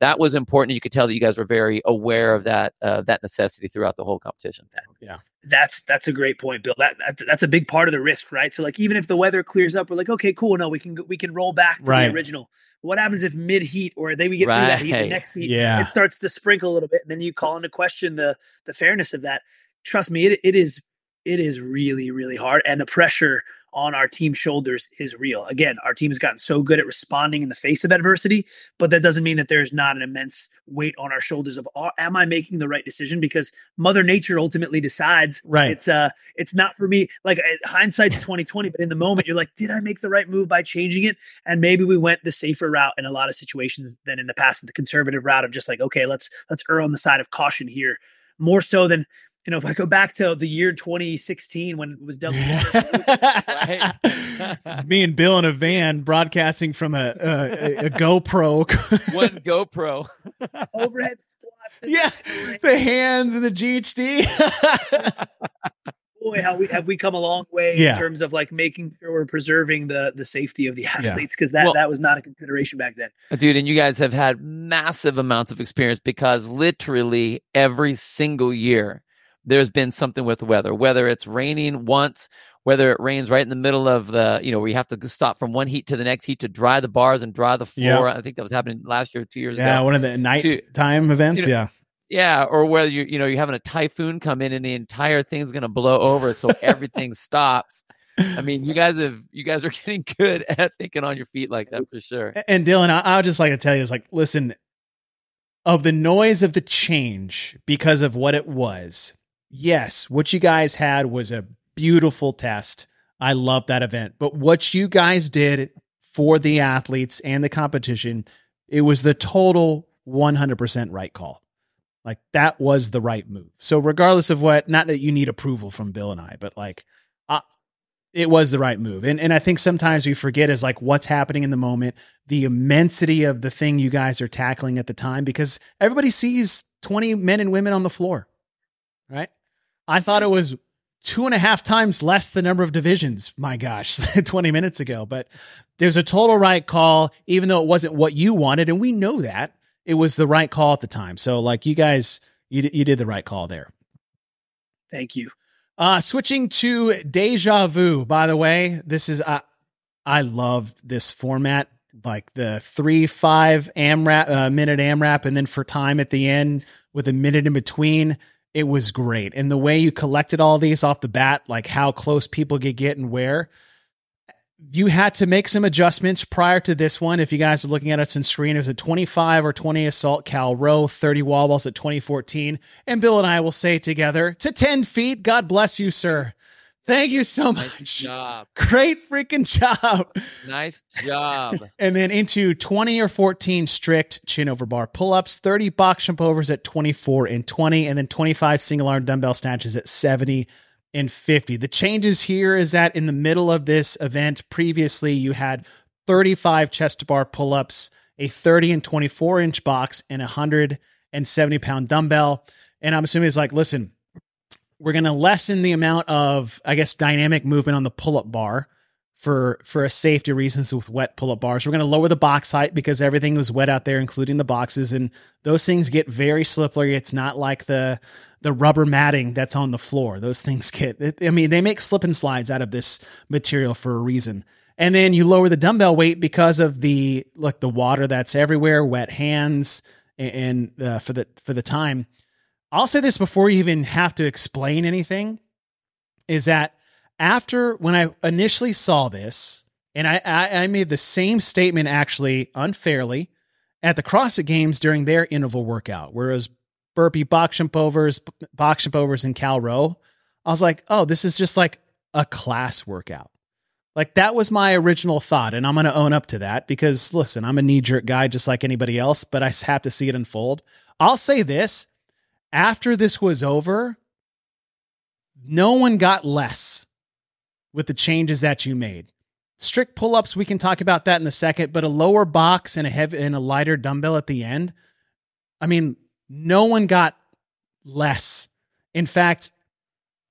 that was important. You could tell that you guys were very aware of that, uh, that necessity throughout the whole competition. Yeah. That's that's a great point, Bill. That, that that's a big part of the risk, right? So like even if the weather clears up, we're like, okay, cool, no, we can we can roll back to Right. the original. What happens if mid heat or they we get through that heat, the next heat, Yeah. it starts to sprinkle a little bit, and then you call into question the the fairness of that. Trust me, it it is it is really really hard, and the pressure on our team's shoulders is real. Again, our team has gotten so good at responding in the face of adversity, but that doesn't mean that there's not an immense weight on our shoulders of "Are- am I making the right decision? Because Mother Nature ultimately decides. Right. It's uh it's not for me. Like hindsight's 2020, but in the moment you're like, did I make the right move by changing it? And maybe we went the safer route in a lot of situations than in the past, the conservative route of just like, okay, let's let's err on the side of caution here. More so than you know, if I go back to the year 2016 when it was double Me and Bill in a van broadcasting from a a, a GoPro. One GoPro. overhead squats. and yeah, strength. the hands and the GHD. boy, how we have we come a long way Yeah. in terms of like making sure we're preserving the the safety of the athletes because that Well- that was not a consideration back then. Uh, dude, and you guys have had massive amounts of experience because literally every single year there's been something with the weather, whether it's raining once, whether it rains right in the middle of the, you know, where you have to stop from one heat to the next heat to dry the bars and dry the floor. I think that was happening last year, two years yeah, ago. Yeah, one of the nighttime events. you know, yeah. Yeah, or whether you you know you're having a typhoon come in and the entire thing's gonna blow over, so everything stops. I mean, you guys have you guys are getting good at thinking on your feet like that for sure. And Dylan, I, I would just like to tell you is like, listen, of the noise of the change because of what it was. Yes, what you guys had was a beautiful test. I love that event. But what you guys did for the athletes and the competition, it was the total 100% right call. Like that was the right move. So regardless of what, not that you need approval from Bill and I, but like uh, it was the right move. And and I think sometimes we forget is like what's happening in the moment, the immensity of the thing you guys are tackling at the time because everybody sees 20 men and women on the floor. Right? I thought it was two and a half times less the number of divisions. My gosh, 20 minutes ago. But there's a total right call, even though it wasn't what you wanted. And we know that it was the right call at the time. So, like, you guys, you, you did the right call there. Thank you. Uh, switching to Deja Vu, by the way, this is, uh, I loved this format, like the three, five AMRAP, uh, minute AMRAP, and then for time at the end with a minute in between. It was great. And the way you collected all these off the bat, like how close people could get and where. you had to make some adjustments prior to this one. If you guys are looking at us on screen, it was a 25 or 20 assault cal row, 30 wall balls at 2014. And Bill and I will say together to 10 feet. God bless you, sir. Thank you so Nice much. job. Great freaking job. Nice job. And then into 20 or 14 strict chin over bar pull ups, 30 box jump overs at 24 and 20, and then 25 single arm dumbbell snatches at 70 and 50. The changes here is that in the middle of this event, previously you had 35 chest to bar pull ups, a 30 and 24 inch box, and a 170 pound dumbbell. And I'm assuming it's like, listen, we're going to lessen the amount of, I guess, dynamic movement on the pull up bar for for a safety reasons with wet pull up bars. We're going to lower the box height because everything was wet out there, including the boxes, and those things get very slippery. It's not like the the rubber matting that's on the floor. Those things get. I mean, they make slip and slides out of this material for a reason. And then you lower the dumbbell weight because of the like the water that's everywhere, wet hands, and uh, for the for the time. I'll say this before you even have to explain anything, is that after when I initially saw this, and I, I, I made the same statement actually unfairly at the CrossFit Games during their interval workout, whereas burpee box jump overs, box jump overs, and cal row. I was like, oh, this is just like a class workout. Like that was my original thought, and I'm going to own up to that because listen, I'm a knee jerk guy just like anybody else, but I have to see it unfold. I'll say this: after this was over, no one got less with the changes that you made. Strict pull ups, we can talk about that in a second, but a lower box and a heavy and a lighter dumbbell at the end. I mean, no one got less. In fact,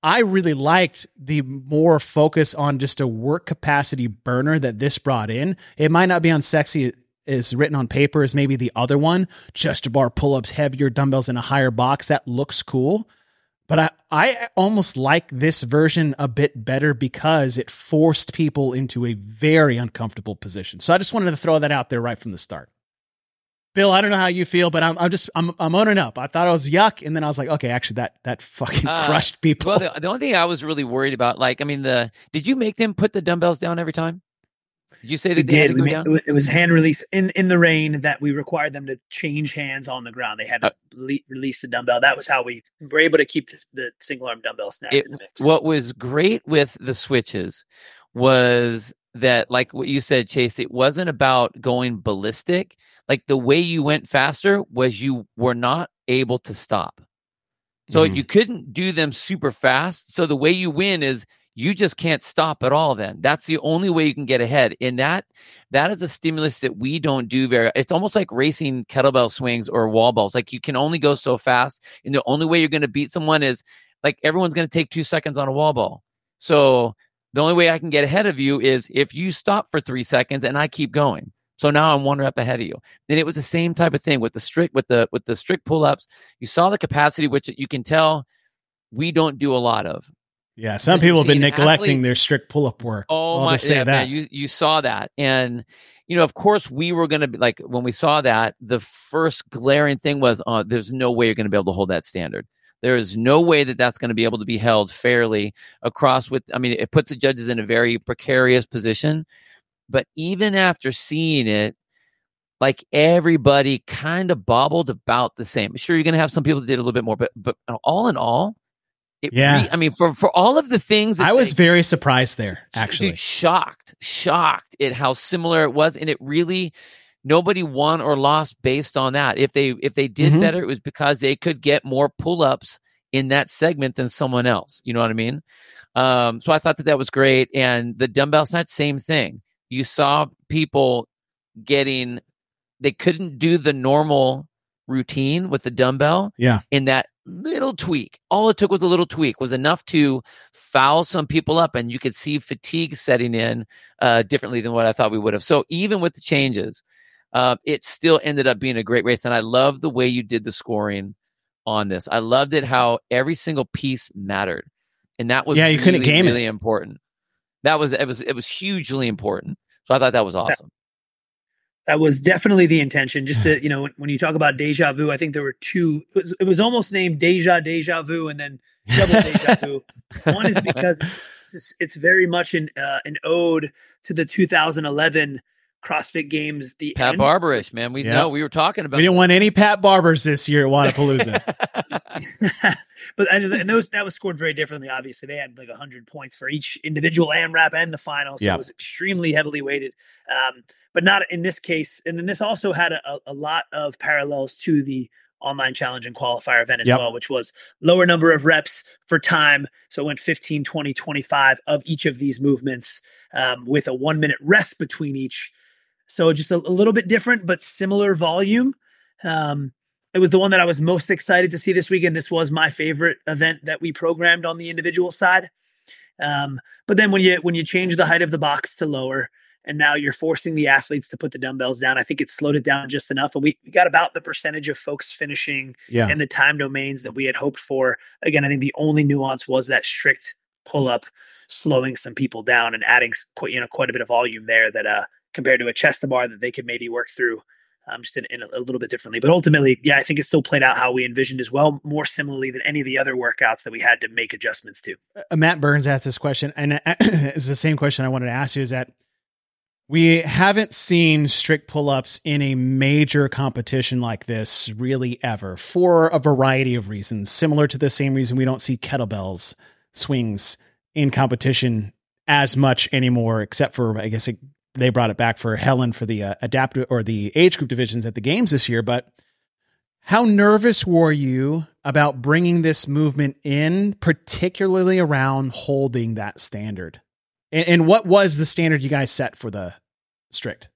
I really liked the more focus on just a work capacity burner that this brought in. It might not be on sexy is written on paper as maybe the other one, just a bar pull ups, heavier dumbbells in a higher box. That looks cool. But I, I almost like this version a bit better because it forced people into a very uncomfortable position. So I just wanted to throw that out there right from the start. Bill, I don't know how you feel, but I'm, I'm just I'm I'm owning up. I thought it was yuck, and then I was like, okay, actually, that that fucking Uh, crushed people. Well, the, the only thing I was really worried about, like, I mean, the did you make them put the dumbbells down every time? Did you say they did. to go ma- down? it was hand release in in the rain that we required them to change hands on the ground. They had to Uh, le- release the dumbbell. That was how we were able to keep the, the single arm dumbbell snatch It- in the mix. What was great with the switches was that, like what you said, Chase, it wasn't about going ballistic. Like the way you went faster was you were not able to stop. So Mhm. you couldn't do them super fast. So the way you win is you just can't stop at all then. That's the only way you can get ahead. And that that is a stimulus that we don't do very it's almost like racing kettlebell swings or wall balls. Like you can only go so fast. And the only way you're gonna beat someone is like everyone's gonna take two seconds on a wall ball. So the only way I can get ahead of you is if you stop for three seconds and I keep going. So now I'm one rep ahead of you. And it was the same type of thing with the strict with the with the strict pull ups. You saw the capacity, which you can tell we don't do a lot of. Yeah, some people have been neglecting athletes- their strict pull up work. Oh I'll my! just say yeah, that. man, you you saw that, and you know, of course, we were going to be like when we saw that. The first glaring thing was, uh, there's no way you're going to be able to hold that standard. There is no way that that's going to be able to be held fairly across. With, I mean, it puts the judges in a very precarious position. But even after seeing it, like everybody kind of bobbled about the same. Sure, you're going to have some people that did a little bit more, but but all in all, it Yeah. re- I mean, for for all of the things, that I was they- very surprised there, Dude, actually. shocked, shocked at how similar it was, and it really nobody won or lost based on that. If they if they did Mhm. better, it was because they could get more pull ups in that segment than someone else. You know what I mean? Um, so I thought that that was great, and the dumbbell snatch, same thing. You saw people getting they couldn't do the normal routine with the dumbbell Yeah. in that little tweak. All it took was a little tweak was enough to foul some people up and you could see fatigue setting in uh, differently than what i thought we would have. So even with the changes uh, it still ended up being a great race and i love the way you did the scoring on this. I loved it how every single piece mattered and that was Yeah, you couldn't really, game it. really important. That was it was it was hugely important. So i thought that was awesome that was definitely the intention. Just to you know, when, when you talk about deja vu, I think there were two. It was, it was almost named Deja Deja Vu, and then double Deja Vu. One is because it's it's, it's very much an uh, an ode to the 2011 CrossFit Games. The Pat end. Barbarish, man. We Yeah. know we were talking about. We didn't want any Pat Barbers this year at Wodapalooza. but and, and those that was scored very differently. Obviously, they had like hundred points for each individual AMRAP and the final, so Yeah. it was extremely heavily weighted. Um, but not in this case. And then this also had a, a- a lot of parallels to the online challenge and qualifier event as Yep. well, which was lower number of reps for time. So it went 15, 20, 25 of each of these movements um, with a one minute rest between each. So just a, a little bit different, but similar volume. Um, it was the one that I was most excited to see this weekend. This was my favorite event that we programmed on the individual side. Um, but then when you when you change the height of the box to lower, and now you're forcing the athletes to put the dumbbells down, I think it slowed it down just enough. And we, we got about the percentage of folks finishing yeah. and the time domains that we had hoped for. Again, I think the only nuance was that strict pull up, slowing some people down and adding quite you know quite a bit of volume there. That uh, compared to a chest bar that they could maybe work through. Um, just in, in a, a little bit differently, but ultimately, yeah, I think it still played out how we envisioned as well, more similarly than any of the other workouts that we had to make adjustments to. Uh, Matt Burns asked this question, and uh, it's the same question I wanted to ask you: is that we haven't seen strict pull-ups in a major competition like this really ever for a variety of reasons, similar to the same reason we don't see kettlebells swings in competition as much anymore, except for I guess it, they brought it back for Helen for the uh, adaptive or the age group divisions at the games this year, but. How nervous were you about bringing this movement in, particularly around holding that standard? And, and what was the standard you guys set for the strict?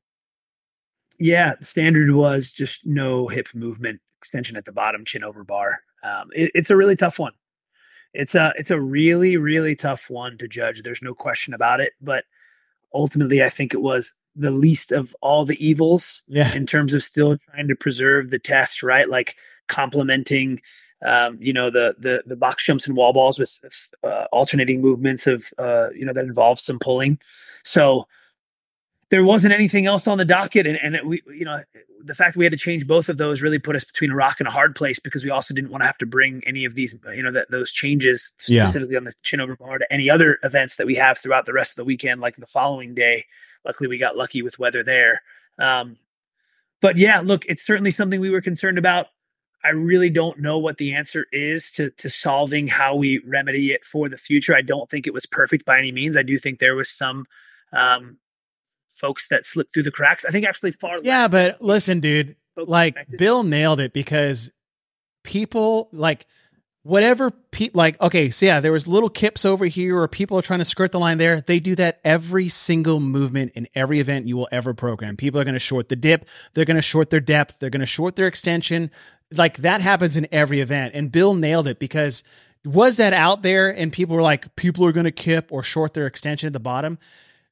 Yeah, the standard was just no hip movement, extension at the bottom, chin over bar. Um, it, it's a really tough one. It's a it's a really really tough one to judge. There's no question about it. But ultimately, I think it was the least of all the evils Yeah. in terms of still trying to preserve the test, right? Like complementing, um, you know, the the the box jumps and wall balls with uh, alternating movements of, uh, you know, that involves some pulling. So there wasn't anything else on the docket, and and it, we, you know, the fact that we had to change both of those really put us between a rock and a hard place because we also didn't want to have to bring any of these, you know, that those changes Yeah. specifically on the chin over bar to any other events that we have throughout the rest of the weekend, like the following day. Luckily, we got lucky with weather there. Um, but yeah, look, it's certainly something we were concerned about. I really don't know what the answer is to to solving how we remedy it for the future. I don't think it was perfect by any means. I do think there was some um, folks that slip through the cracks. I think actually far Yeah, but listen, dude, like. Bill nailed it because people like whatever pe- like okay so yeah there was little kips over here or people are trying to skirt the line there. They do that every single movement in every event you will ever program. People are going to short the dip. They're going to short their depth. They're going to short their extension. Like that happens in every event. And bill nailed it because was that out there and people were like people are going to kip or short their extension at the bottom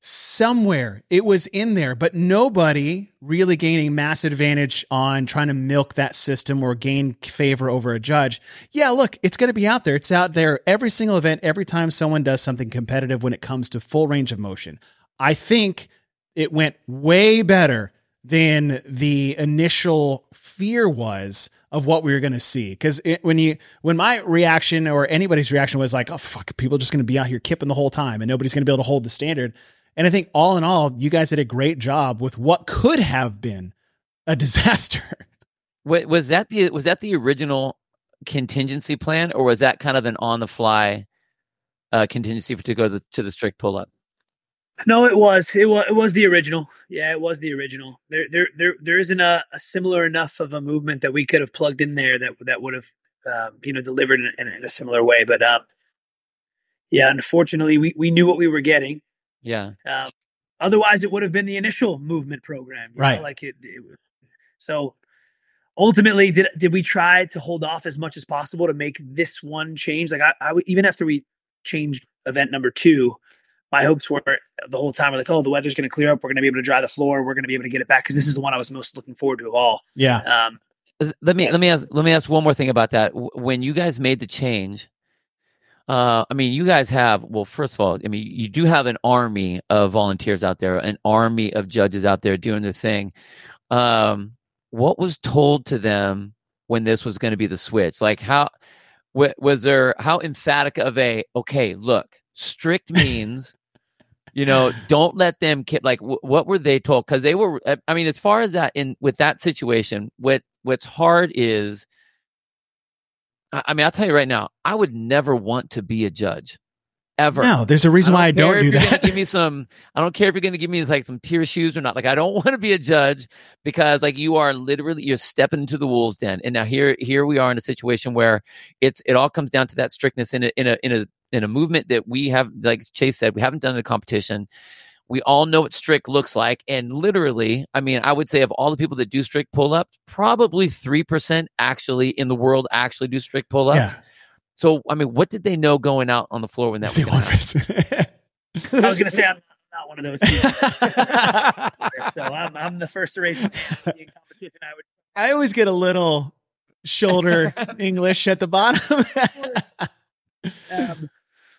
somewhere it was in there, but nobody really gaining mass advantage on trying to milk that system or gain favor over a judge. Yeah, look, it's going to be out there. It's out there every single event, every time someone does something competitive when it comes to full range of motion. I think it went way better than the initial fear was of what we were going to see. Because when you, when my reaction or anybody's reaction was like, "Oh fuck, people are just going to be out here kipping the whole time, and nobody's going to be able to hold the standard." And I think all in all, you guys did a great job with what could have been a disaster. Wa- was that the was that the original contingency plan, or was that kind of an on the fly uh, contingency for, to go to the, to the strict pull up? No, it was. It was. It was the original. Yeah, it was the original. There, there, there, there isn't a, a similar enough of a movement that we could have plugged in there that that would have, uh, you know, delivered in, in, in a similar way. But um, yeah, unfortunately, we we knew what we were getting. Yeah, Um, otherwise, it would have been the initial movement program, you know, Right. Like it, it. So ultimately, did did we try to hold off as much as possible to make this one change? Like I, I even after we changed event number two, my hopes were the whole time were like, oh, the weather's going to clear up. We're going to be able to dry the floor. We're going to be able to get it back because this is the one I was most looking forward to of all. Yeah. Um, let me let me ask let me ask one more thing about that. When you guys made the change, uh, I mean, you guys have well. First of all, I mean, you do have an army of volunteers out there, an army of judges out there doing their thing. Um, what was told to them when this was going to be the switch? Like how wa- was there how emphatic of a okay? Look, strict means. You know, don't let them ki- like. wh- what were they told? Because they were. I mean, as far as that in with that situation, what what's hard is. I I mean, I'll tell you right now, I would never want to be a judge, ever. No, there's a reason why I don't do that. give me some. I don't care if you're going to give me like some TYR shoes or not. Like I don't want to be a judge because like you are literally you're stepping into the wolves den. And now here here we are in a situation where it's it all comes down to that strictness in a in a in a in a movement that we have like Chase said we haven't done a competition. We all know what strict looks like, and literally, I mean, I would say of all the people that do strict pull ups, probably three percent actually in the world actually do strict pull ups. yeah, So, I mean, what did they know going out on the floor when that See was going one person. I was going to say I'm not one of those people. so I'm, I'm the first to raise my hand in competition. I would I always get a little shoulder English at the bottom. Um,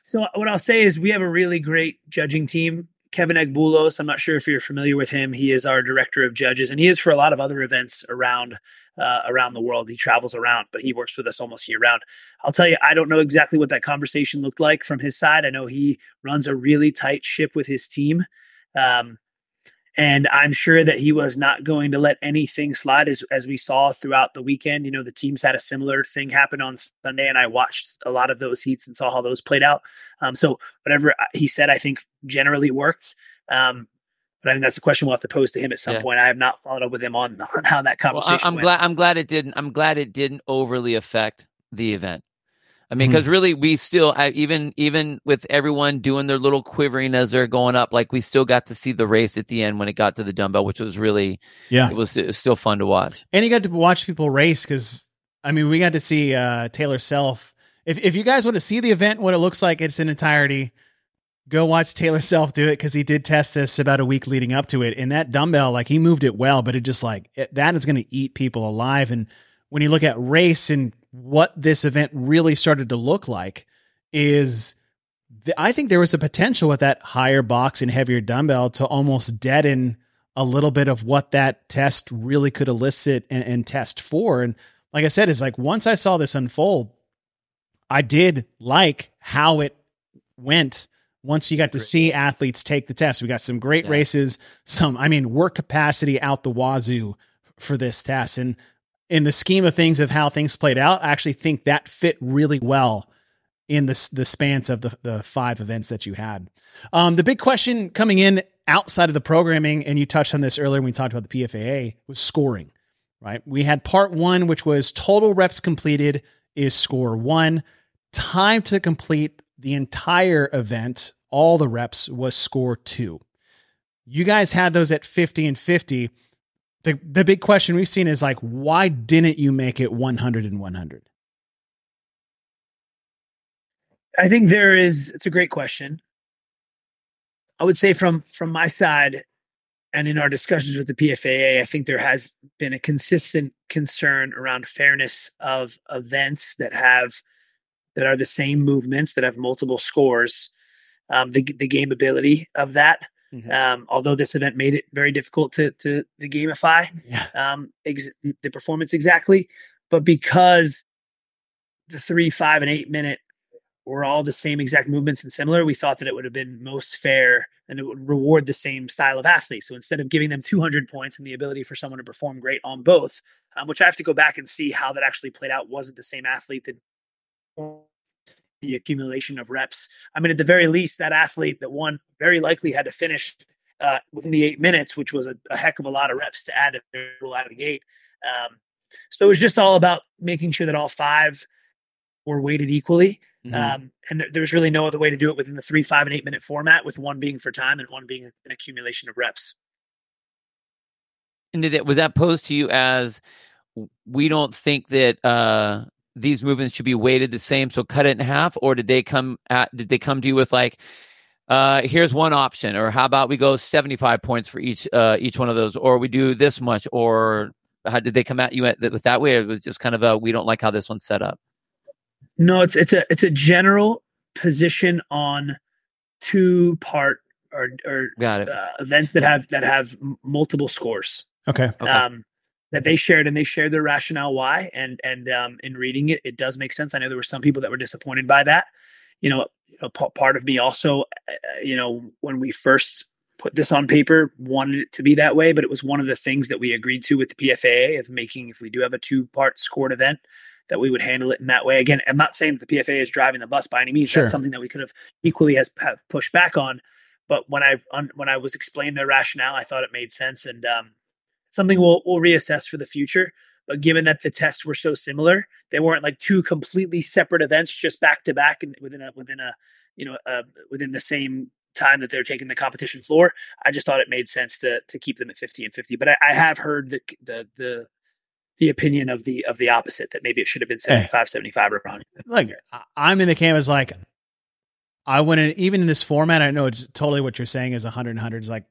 so what I'll say is we have a really great judging team. Kevin Agbulos, I'm not sure if you're familiar with him. He is our director of judges, and he is for a lot of other events around uh, around the world. He travels around, but he works with us almost year round. I'll tell you, I don't know exactly what that conversation looked like from his side. I know he runs a really tight ship with his team. Um, and I'm sure that he was not going to let anything slide as, as we saw throughout the weekend. You know, the teams had a similar thing happen on Sunday, and I watched a lot of those heats and saw how those played out. Um, so whatever he said, I think generally worked. Um, but I think that's a question we'll have to pose to him at some Yeah. point. I have not followed up with him on, on how that Well, conversation I, I'm went. glad. I'm glad it didn't. I'm glad it didn't overly affect the event. I mean, because really, we still, I, even even with everyone doing their little quivering as they're going up, like we still got to see the race at the end when it got to the dumbbell, which was really, yeah, it was, it was still fun to watch. and you got to watch people race because I mean, we got to see uh, Taylor Self. If if you guys want to see the event, what it looks like, it's in entirety. Go watch Taylor Self do it because he did test this about a week leading up to it. And that dumbbell, like he moved it well, but it just like it, that is going to eat people alive. And when you look at race and what this event really started to look like, is th- I think there was a potential with that higher box and heavier dumbbell to almost deaden a little bit of what that test really could elicit and, and test for. And like I said, is like once I saw this unfold, I did like how it went once you got to see athletes take the test. We got some great Yeah. races, some, I mean, work capacity out the wazoo for this test. And in the scheme of things of how things played out, I actually think that fit really well in the, the spans of the, the five events that you had. Um, the big question coming in outside of the programming, and you touched on this earlier when we talked about the PFAA, was scoring, right? We had part one, which was total reps completed is score one. Time to complete the entire event, all the reps, was score two. You guys had those at 50 and 50. The, the big question we've seen is like, why didn't you make it 100 and 100? I think there is. It's a great question. I would say from from my side, and in our discussions with the PFAA, I think there has been a consistent concern around fairness of events that have that are the same movements that have multiple scores. Um, the the gameability of that. Mhm. Um, although this event made it very difficult to to, to gamify Yeah. um, ex- the performance exactly, but because the three, five, and eight minute were all the same exact movements and similar, we thought that it would have been most fair and it would reward the same style of athlete. So instead of giving them 200 points and the ability for someone to perform great on both, um, which I have to go back and see how that actually played out, wasn't the same athlete that the accumulation of reps. I mean, at the very least, that athlete that won very likely had to finish uh, within the eight minutes, which was a, a heck of a lot of reps to add out of the gate. Um, so it was just all about making sure that all five were weighted equally. Mhm. Um, and there, there was really no other way to do it within the three, five, and eight minute format, with one being for time and one being an accumulation of reps. And did it, was that posed to you as we don't think that uh, these movements should be weighted the same, so cut it in half, or did they come at did they come to you with like, uh, here's one option, or how about we go seventy five points for each uh, each one of those, or we do this much, or how did they come at you at, with that way? Or it was just kind of a we don't like how this one's set up. No, it's it's a it's a general position on two part or or Got it. Uh, events that have that have multiple scores. Okay. Okay. Um, that they shared, and they shared their rationale why. And and um, in reading it, it does make sense. I know there were some people that were disappointed by that. You know, you know p- part of me also, uh, you know, when we first put this on paper, wanted it to be that way, but it was one of the things that we agreed to with the PFAA of making if we do have a two part scored event that we would handle it in that way. Again, I'm not saying that the PFA is driving the bus by any means. Sure. That's something that we could have equally has have pushed back on. But when I when I was explained their rationale, I thought it made sense, and um, something we'll we'll reassess for the future. But given that the tests were so similar, they weren't like two completely separate events, just back to back and within a within a you know uh, within the same time that they're taking the competition floor. I just thought it made sense to to keep them at 50 and 50. But I, I have heard the the the the opinion of the of the opposite that maybe it should have been 75 75 or around Like I- I'm in the camp as like I wouldn't even in this format. I know it's totally what you're saying is 100 and 100 is like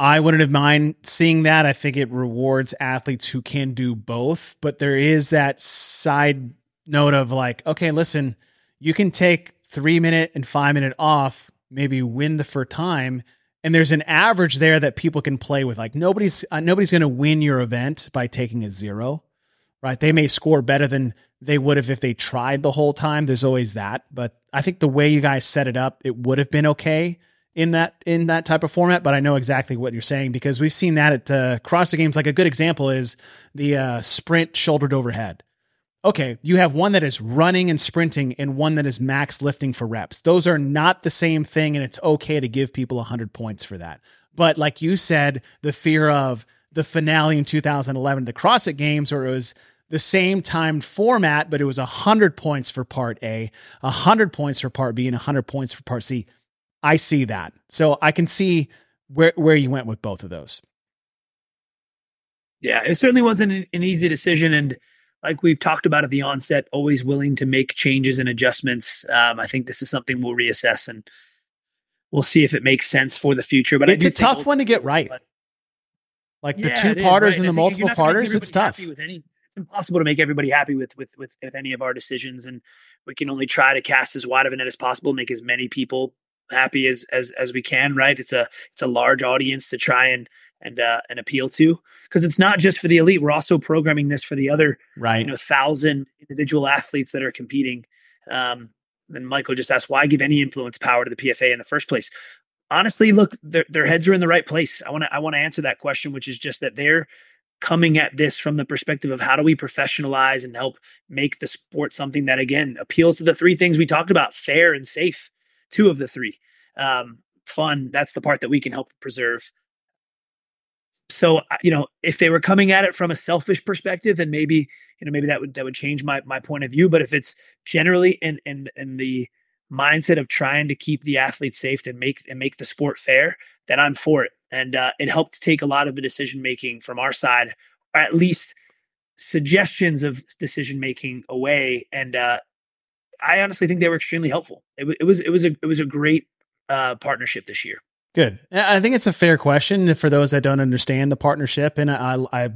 I wouldn't have mind seeing that. I think it rewards athletes who can do both, but there is that side note of like, okay, listen, you can take three minute and five minute off, maybe win the for time, and there's an average there that people can play with. Like nobody's uh, nobody's going to win your event by taking a zero, right? They may score better than they would have if they tried the whole time. There's always that, but I think the way you guys set it up, it would have been okay in that in that type of format. But I know exactly what you're saying because we've seen that at the CrossFit Games. Like a good example is the uh, sprint shouldered overhead. Okay, you have one that is running and sprinting and one that is max lifting for reps. Those are not the same thing, and it's okay to give people 100 points for that. But like you said, the fear of the finale in 2011, the CrossFit Games, where it was the same timed format, but it was 100 points for part A, 100 points for part B, and 100 points for part C. I see that. So I can see where, where you went with both of those. Yeah, it certainly wasn't an, easy decision. And like we've talked about at the onset, always willing to make changes and adjustments. Um, I think this is something we'll reassess and we'll see if it makes sense for the future. But it's a tough one to get right. but- Like the Yeah, two parters right. and the multiple you're not gonna make parters, it's tough. With any, it's impossible to make everybody happy with, with with with any of our decisions, and we can only try to cast as wide of a net as possible, make as many people happy as as as we can. Right? It's a it's a large audience to try and and uh, and appeal to because it's not just for the elite. We're also programming this for the other Right. you know thousand individual athletes that are competing. Um, and Michael just asked why give any influence power to the PFA in the first place. Honestly, look, their their heads are in the right place. I want to I want to answer that question, which is just that they're coming at this from the perspective of how do we professionalize and help make the sport something that again appeals to the three things we talked about: fair and safe. Two of the three. Um, fun. That's the part that we can help preserve so you know if they were coming at it from a selfish perspective then maybe you know maybe that would that would change my my point of view but if it's generally in in in the mindset of trying to keep the athlete safe and make and make the sport fair then i'm for it and uh, it helped take a lot of the decision making from our side or at least suggestions of decision making away and uh i honestly think they were extremely helpful it, wa- it was it was a it was a great uh partnership this year Good. I I think it's a fair question for those that don't understand the partnership, and I, I,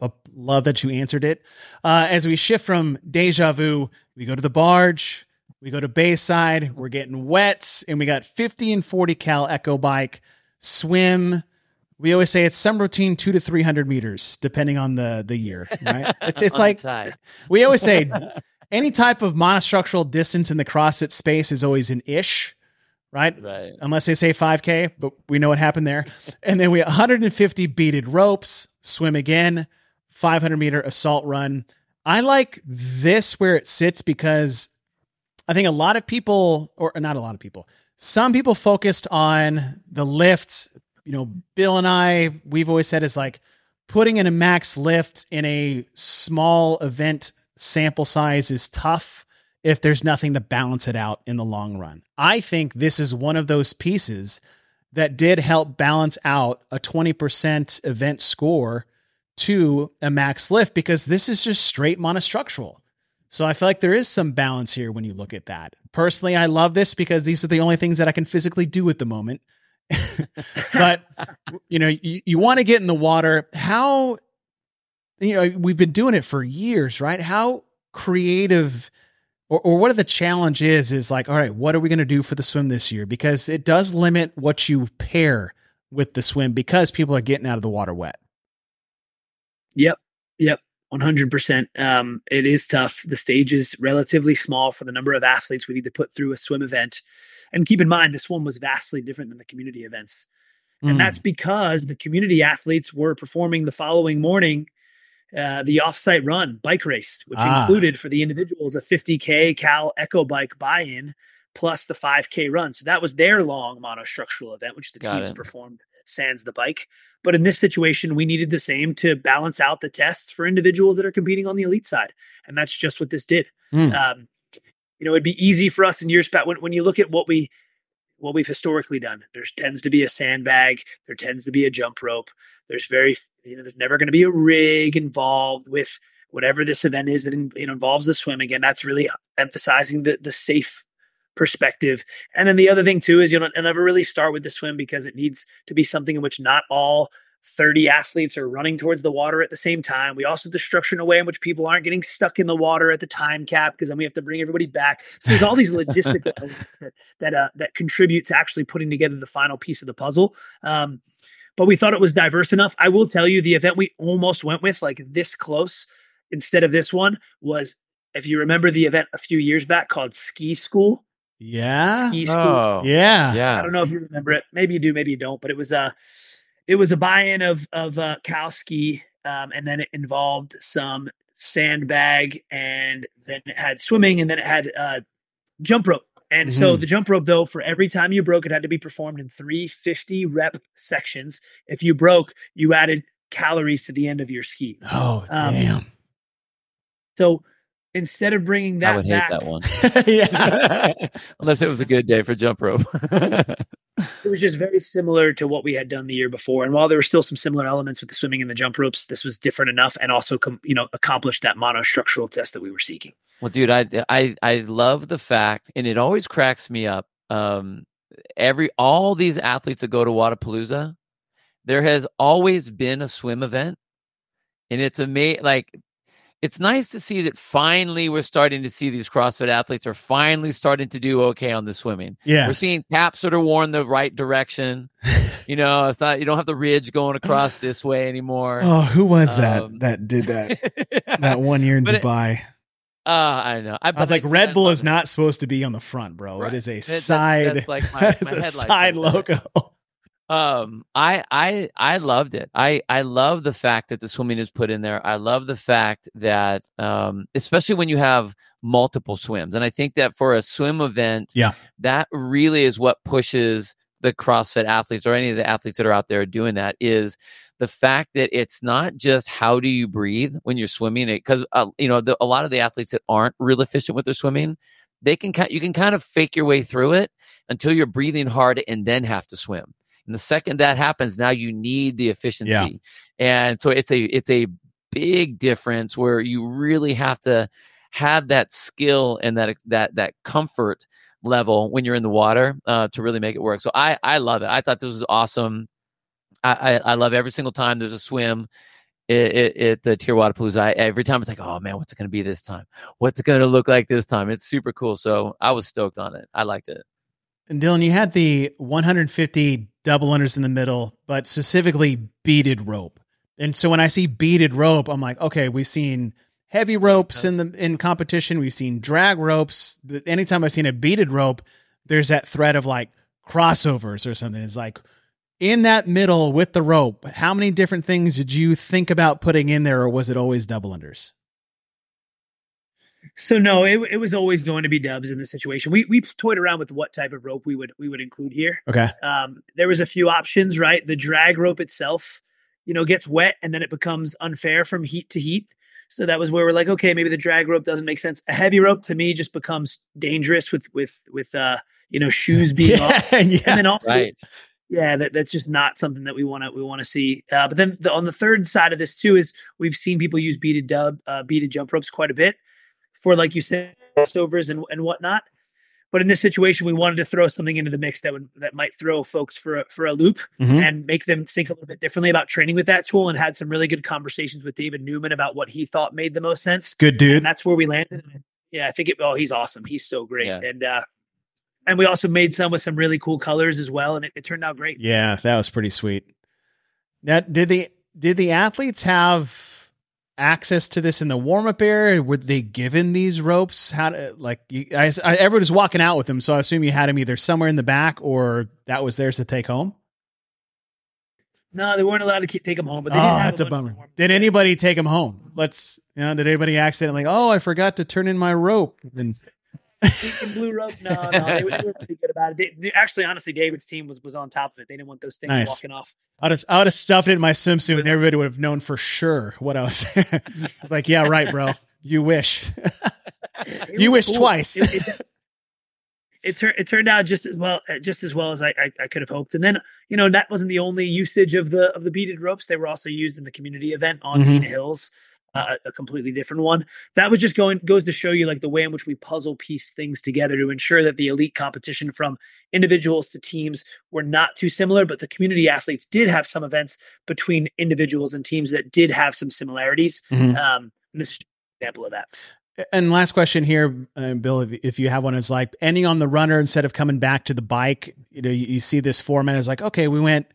I love that you answered it. Uh, as we shift from deja vu, we go to the barge, we go to Bayside, we're getting wet, and we got 50 and 40 cal echo bike, swim. We always say it's some routine two to 300 meters, depending on the, the year, right? It's, it's like, we always say any type of monostructural distance in the CrossFit space is always an ish, right? right. unless they say 5K, but we know what happened there. And then we 150 beaded ropes, swim again, 500 meter assault run. I like this where it sits because I think a lot of people, or not a lot of people, some people focused on the lifts. You know, Bill and I, we've always said is like putting in a max lift in a small event sample size is tough if there's nothing to balance it out in the long run. I think this is one of those pieces that did help balance out a 20% event score to a max lift because this is just straight monostructural. So I feel like there is some balance here when you look at that. Personally, I love this because these are the only things that I can physically do at the moment. but you know, you, you want to get in the water. How you know, we've been doing it for years, right? How creative or, or what are the challenge is is like all right what are we going to do for the swim this year because it does limit what you pair with the swim because people are getting out of the water wet Yep. Yep. 100%. Um, it is tough. The stage is relatively small for the number of athletes we need to put through a swim event. And keep in mind, this one was vastly different than the community events. And Mm. that's because the community athletes were performing the following morning uh, the offsite run bike race, which Ah. included for the individuals a 50K Cal Echo Bike buy in plus the 5K run. So that was their long monostructural event, which the Got teams it. performed sans the bike. But in this situation, we needed the same to balance out the tests for individuals that are competing on the elite side. And that's just what this did. Hmm. Um, you know, it'd be easy for us in years back when, when you look at what we what we've historically done. There tends to be a sandbag. There tends to be a jump rope. There's very, you know, there's never going to be a rig involved with whatever this event is that in, involves the swim. Again, that's really emphasizing the the safe perspective. And then the other thing too is you'll never really start with the swim because it needs to be something in which not all 30 athletes are running towards the water at the same time. We also have to structure in a way in which people aren't getting stuck in the water at the time cap because then we have to bring everybody back. So there's all these logistical elements that that uh, that contribute to actually putting together the final piece of the puzzle. Um, but we thought it was diverse enough. I will tell you, the event we almost went with, like this close, instead of this one, was if you remember the event a few years back called Ski School. yeah. Ski School. Oh, Yeah. yeah. I don't know if you remember it. Maybe you do, maybe you don't. But it was a it was a buy-in of of uh, Cal Ski, um, and then it involved some sandbag, and then it had swimming, and then it had uh, jump rope. And so Mhm. the jump rope, though, for every time you broke, it had to be performed in three 50 rep sections. If you broke, you added calories to the end of your ski. Oh, Um, damn. So instead of bringing that I would back, hate that one. yeah. Unless it was a good day for jump rope. it was just very similar to what we had done the year before. And while there were still some similar elements with the swimming and the jump ropes, this was different enough and also, com- you know, accomplished that monostructural test that we were seeking. Well, dude, I I I love the fact, and it always cracks me up. Um, every all these athletes that go to Wodapalooza, there has always been a swim event, and it's amazing. Like, it's nice to see that finally we're starting to see these CrossFit athletes are finally starting to do okay on the swimming. Yeah. We're seeing caps that are worn the right direction. You know, it's not you don't have the ridge going across this way anymore. Oh, who was that Um, that did that that one year in But it- Dubai? Uh, I know. I was like, Red Bull is not supposed to be on the front, bro. Right. It is a That- that- side. that's like my- my a side logo. Um, I I I loved it. I I love the fact that the swimming is put in there. I love the fact that um, especially when you have multiple swims, and I think that for a swim event, Yeah. that really is what pushes the CrossFit athletes or any of the athletes that are out there doing that is the fact that it's not just how do you breathe when you're swimming it because uh, you know the, a lot of the athletes that aren't real efficient with their swimming they can you can kind of fake your way through it until you're breathing hard and then have to swim and the second that happens now you need the efficiency and so it's a it's a big difference where you really have to have that skill and that that that comfort level when you're in the water uh, to really make it work so i i love it i thought this was awesome I, I, I love every single time there's a swim at, the Tier Palooza. I, every time it's like, oh man, what's it going to be this time? What's it going to look like this time? It's super cool. So I was stoked on it. I liked it. And Dylan, you had the 150 double unders in the middle, but specifically beaded rope. And so when I see beaded rope, I'm like, okay, we've seen heavy ropes in the in competition. We've seen drag ropes. Anytime I've seen a beaded rope, there's that threat of like crossovers or something. It's like in that middle with the rope. How many different things did you think about putting in there, or was it always double unders? So no, it, it was always going to be dubs in this situation. We we toyed around with what type of rope we would we would include here. Okay. Um, there was a few options, right? The drag rope itself, you know, gets wet and then it becomes unfair from heat to heat. So that was where we're like, okay, maybe the drag rope doesn't make sense. A heavy rope to me just becomes dangerous with with with uh you know shoes being off. yeah, And yeah. then also, Right. yeah, that, that's just not something that we want to we want to see. Uh, but then the, on the third side of this too is we've seen people use beaded dub, uh, beaded jump ropes quite a bit for like you said, crossovers and and whatnot. But in this situation, we wanted to throw something into the mix that would that might throw folks for a, for a loop Mhm. and make them think a little bit differently about training with that tool. And had some really good conversations with David Newman about what he thought made the most sense Good dude. and that's where we landed. Yeah, I think it. Oh, he's awesome. He's so great, Yeah. and uh, and we also made some with some really cool colors as well, and it, it turned out great. Yeah, that was pretty sweet. Now, did the did the athletes have access to this in the warm up area? Were they given these ropes? How to, like you, I, I, everyone was walking out with them, so I assume you had them either somewhere in the back or that was theirs to take home. No, they weren't allowed to keep, take them home. But they oh, didn't ah, have that's a bummer. Did anybody take them home? Let's, you know, did anybody accidentally? Oh, I forgot to turn in my rope. And Pink and blue rope? No, no, they, were- they were pretty good about it. They, they- actually, honestly, David's team was was on top of it. They didn't want those things Nice. walking off. I'd have, I would have stuffed it in my swimsuit, and everybody would have known for sure what I was. I was like, "Yeah, right, bro. You wish." You wish wished twice. It, it, it, tur- it turned out just as well, uh, just as well as I, I, I could have hoped. And then, you know, that wasn't the only usage of the of the beaded ropes. They were also used in the community event on Mhm. Tina Hills, uh, a completely different one. That was just going goes to show you like the way in which we puzzle piece things together to ensure that the elite competition from individuals to teams were not too similar, but the community athletes did have some events between individuals and teams that did have some similarities. Mhm. Um, and this is an example of that. And last question here, uh, Bill, if, if you have one, is like ending on the runner instead of coming back to the bike. You know, you, you see this format is like, okay, we went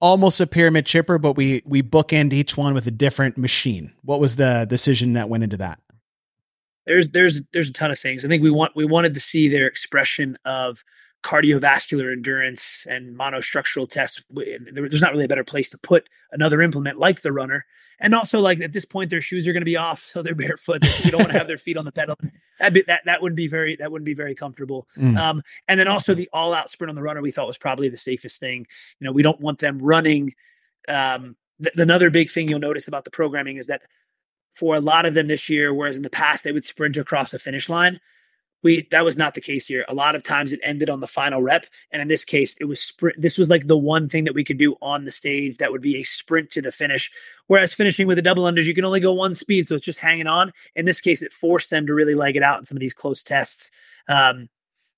almost a pyramid chipper, but we we bookend each one with a different machine. What was the decision that went into that? there's there's there's a ton of things. I think we want we wanted to see their expression of cardiovascular endurance and monostructural tests. There's not really a better place to put another implement like the runner. And also, like at this point, their shoes are going to be off, so they're barefoot. You don't want to have their feet on the pedal. That'd be, that that wouldn't be very that wouldn't be very comfortable. Mm. Um, and then also the all out sprint on the runner, we thought was probably the safest thing. You know, we don't want them running. Um, th- another big thing you'll notice about the programming is that for a lot of them this year, whereas in the past they would sprint across the finish line. We that was not the case here. A lot of times it ended on the final rep, and in this case, it was sprint. This was like the one thing that we could do on the stage that would be a sprint to the finish. Whereas finishing with the double unders, you can only go one speed, so it's just hanging on. In this case, it forced them to really leg it out in some of these close tests, um,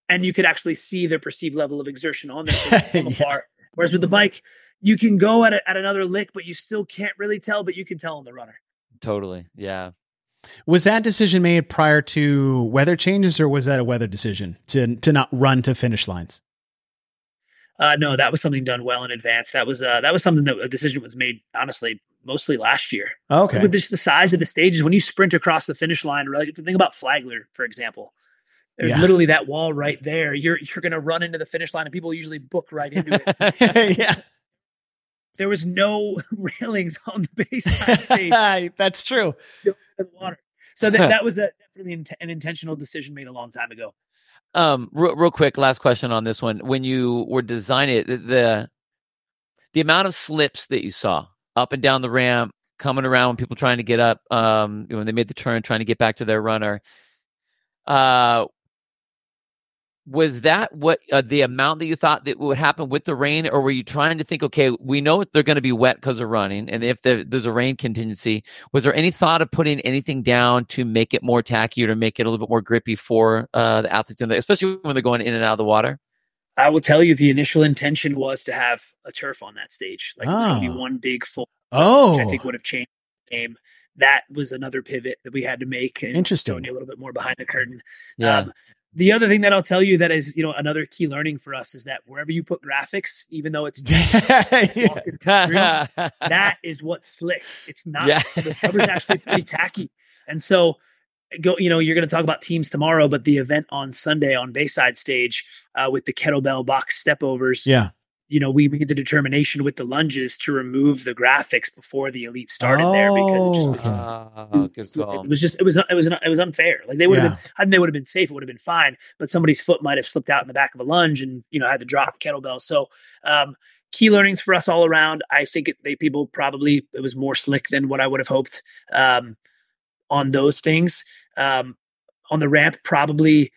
and you could actually see their perceived level of exertion on their Yeah. afar. Whereas with the bike, you can go at a, at another lick, but you still can't really tell, but you can tell on the runner. Totally. Yeah. Was that decision made prior to weather changes, or was that a weather decision to to not run to finish lines? Uh, no, that was something done well in advance. That was uh, that was something that a decision was made honestly mostly last year. Okay, With just the size of the stages, when you sprint across the finish line, like think about Flagler, for example. There's Yeah. literally that wall right there. You're you're gonna run into the finish line, and people usually book right into it. yeah, there was no railings on the baseline stage that's true. the water. So that, that was a, definitely int- an intentional decision made a long time ago. Um, real, real quick, last question on this one. When you were designing it, the- the the amount of slips that you saw up and down the ramp, coming around when people trying to get up, um, when they made the turn, trying to get back to their runner, uh, was that what uh, the amount that you thought that would happen with the rain, or were you trying to think, okay, we know they're going to be wet because of running, and if there, there's a rain contingency, was there any thought of putting anything down to make it more tacky or to make it a little bit more grippy for uh, the athletes, especially when they're going in and out of the water? I will tell you, the initial intention was to have a turf on that stage. Like it was going to Oh. be one big full Oh, which I think would have changed the game. That was another pivot that we had to make. And Interesting. showing you a little bit more behind the curtain. Yeah. Um, the other thing that I'll tell you that is, you know, another key learning for us is that wherever you put graphics, even though it's yeah. that is what's slick. It's not Yeah. the rubber's actually pretty tacky. And so go, you know, you're going to talk about teams tomorrow, but the event on Sunday on Bayside stage uh, with the kettlebell box step overs, yeah. You know, we made the determination with the lunges to remove the graphics before the elite started there because it just Oh, was, okay. Oh, it was just it was it was it was unfair. Like they would have Yeah. been, I mean, they would have been safe. It would have been fine, but somebody's foot might have slipped out in the back of a lunge and you know had to drop a kettlebell. So um, key learnings for us all around. I think it, they people probably it was more slick than what I would have hoped um, on those things. Um, on the ramp, probably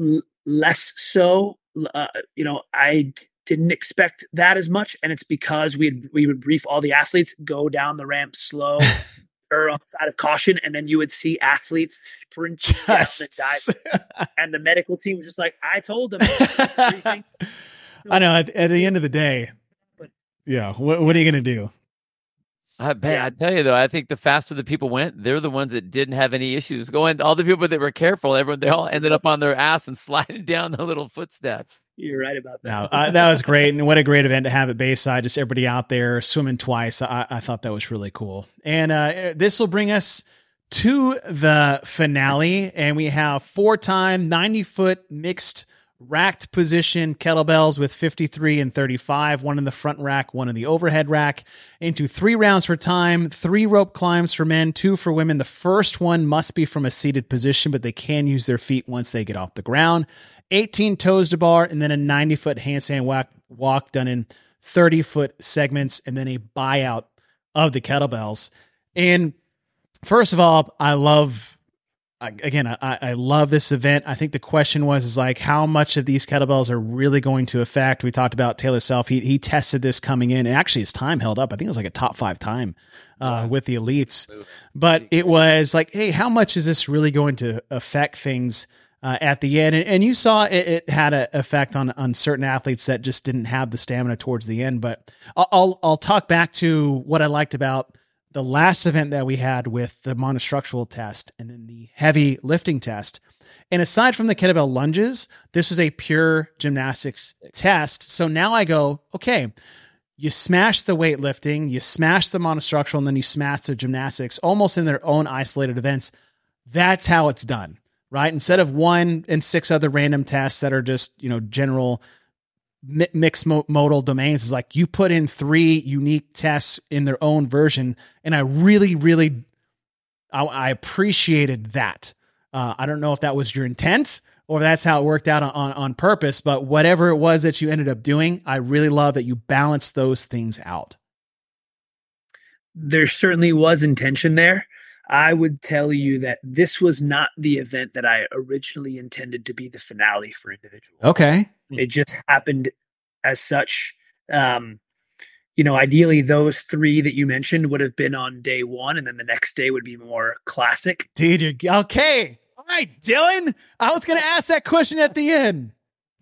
l- less so. Uh, you know, I d- didn't expect that as much, and it's because we we would brief all the athletes go down the ramp slow or on the side of caution, and then you would see athletes sprint down and Just. dive, and the medical team was just like, "I told them." I know. At, at the end of the day, But- yeah. What, what are you gonna do? I bet. Yeah. I tell you though, I think the faster the people went, they're the ones that didn't have any issues going. All the people that were careful, everyone they all ended up on their ass and sliding down the little footsteps. You're right about that. No, uh, that was great, and what a great event to have at Bayside. Just everybody out there swimming twice. I, I thought that was really cool, and uh, this will bring us to the finale, and we have four-time ninety-foot mixed racked position kettlebells with 53 and 35 one in the front rack one in the overhead rack into three rounds for time three rope climbs for men two for women. The first one must be from a seated position but they can use their feet once they get off the ground. 18 toes to bar and then a 90 foot handstand walk, walk done in 30 foot segments and then a buyout of the kettlebells. And first of all i love again, I, I love this event. I think the question was is like how much of these kettlebells are really going to affect. We talked about Taylor Self. He he tested this coming in, and actually his time held up. I think it was like a top five time uh, with the elites. But it was like, hey, how much is this really going to affect things uh, at the end? And, and you saw it, it had an effect on on certain athletes that just didn't have the stamina towards the end. But I'll I'll, I'll talk back to what I liked about the last event that we had with the monostructural test and then the heavy lifting test. And aside from the kettlebell lunges, this was a pure gymnastics test. So now I go, okay, you smash the weightlifting, you smash the monostructural, and then you smash the gymnastics almost in their own isolated events. That's how it's done, right? Instead of one and six other random tests that are just, you know, general mi- mixed mo- modal domains is like you put in three unique tests in their own version and i really really i, I appreciated that uh, i don't know if that was your intent or that's how it worked out on, on, on purpose but whatever it was that you ended up doing i really love that you balanced those things out there certainly was intention there. I would tell you that this was not the event that I originally intended to be the finale for individuals. okay It just happened as such. Um, you know, ideally, those three that you mentioned would have been on day one, and then the next day would be more classic. dude you're okay all right dylan i was gonna ask that question at the end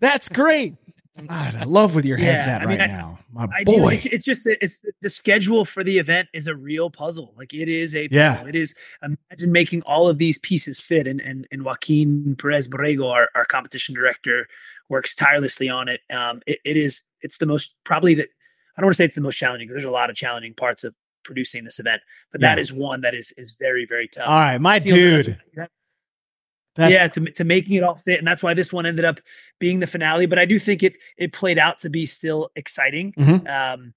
that's great God, i love where your head's Yeah, at I mean, right I- now my Ideally, boy it's, it's just it's the schedule for the event is a real puzzle. Like it is a puzzle. Yeah. It is imagine making all of these pieces fit. And and and Joaquin Perez Borrego, our, our competition director, works tirelessly on it. Um, it, it is it's the most probably that I don't want to say it's the most challenging. 'cause There's a lot of challenging parts of producing this event, but that Yeah. is one that is is very very tough. all right my dude that's- that- that's yeah, to to making it all fit, and that's why this one ended up being the finale. But I do think it it played out to be still exciting. Mhm. Um,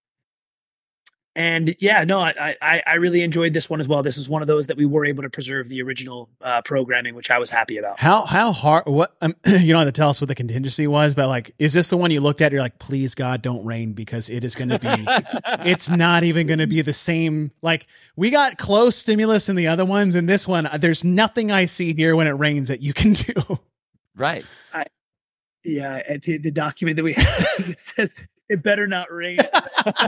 and yeah, no, I, I I really enjoyed this one as well. This was one of those that we were able to preserve the original uh, programming, which I was happy about. How how hard? What um, you don't have to tell us what the contingency was, but like, is this the one you looked at? You're like, please God, don't rain because it is going to be. it's not even going to be the same. Like we got close stimulus in the other ones, and this one, uh, there's nothing I see here when it rains that you can do. right. Yeah, the, the document that we have it says it better not rain.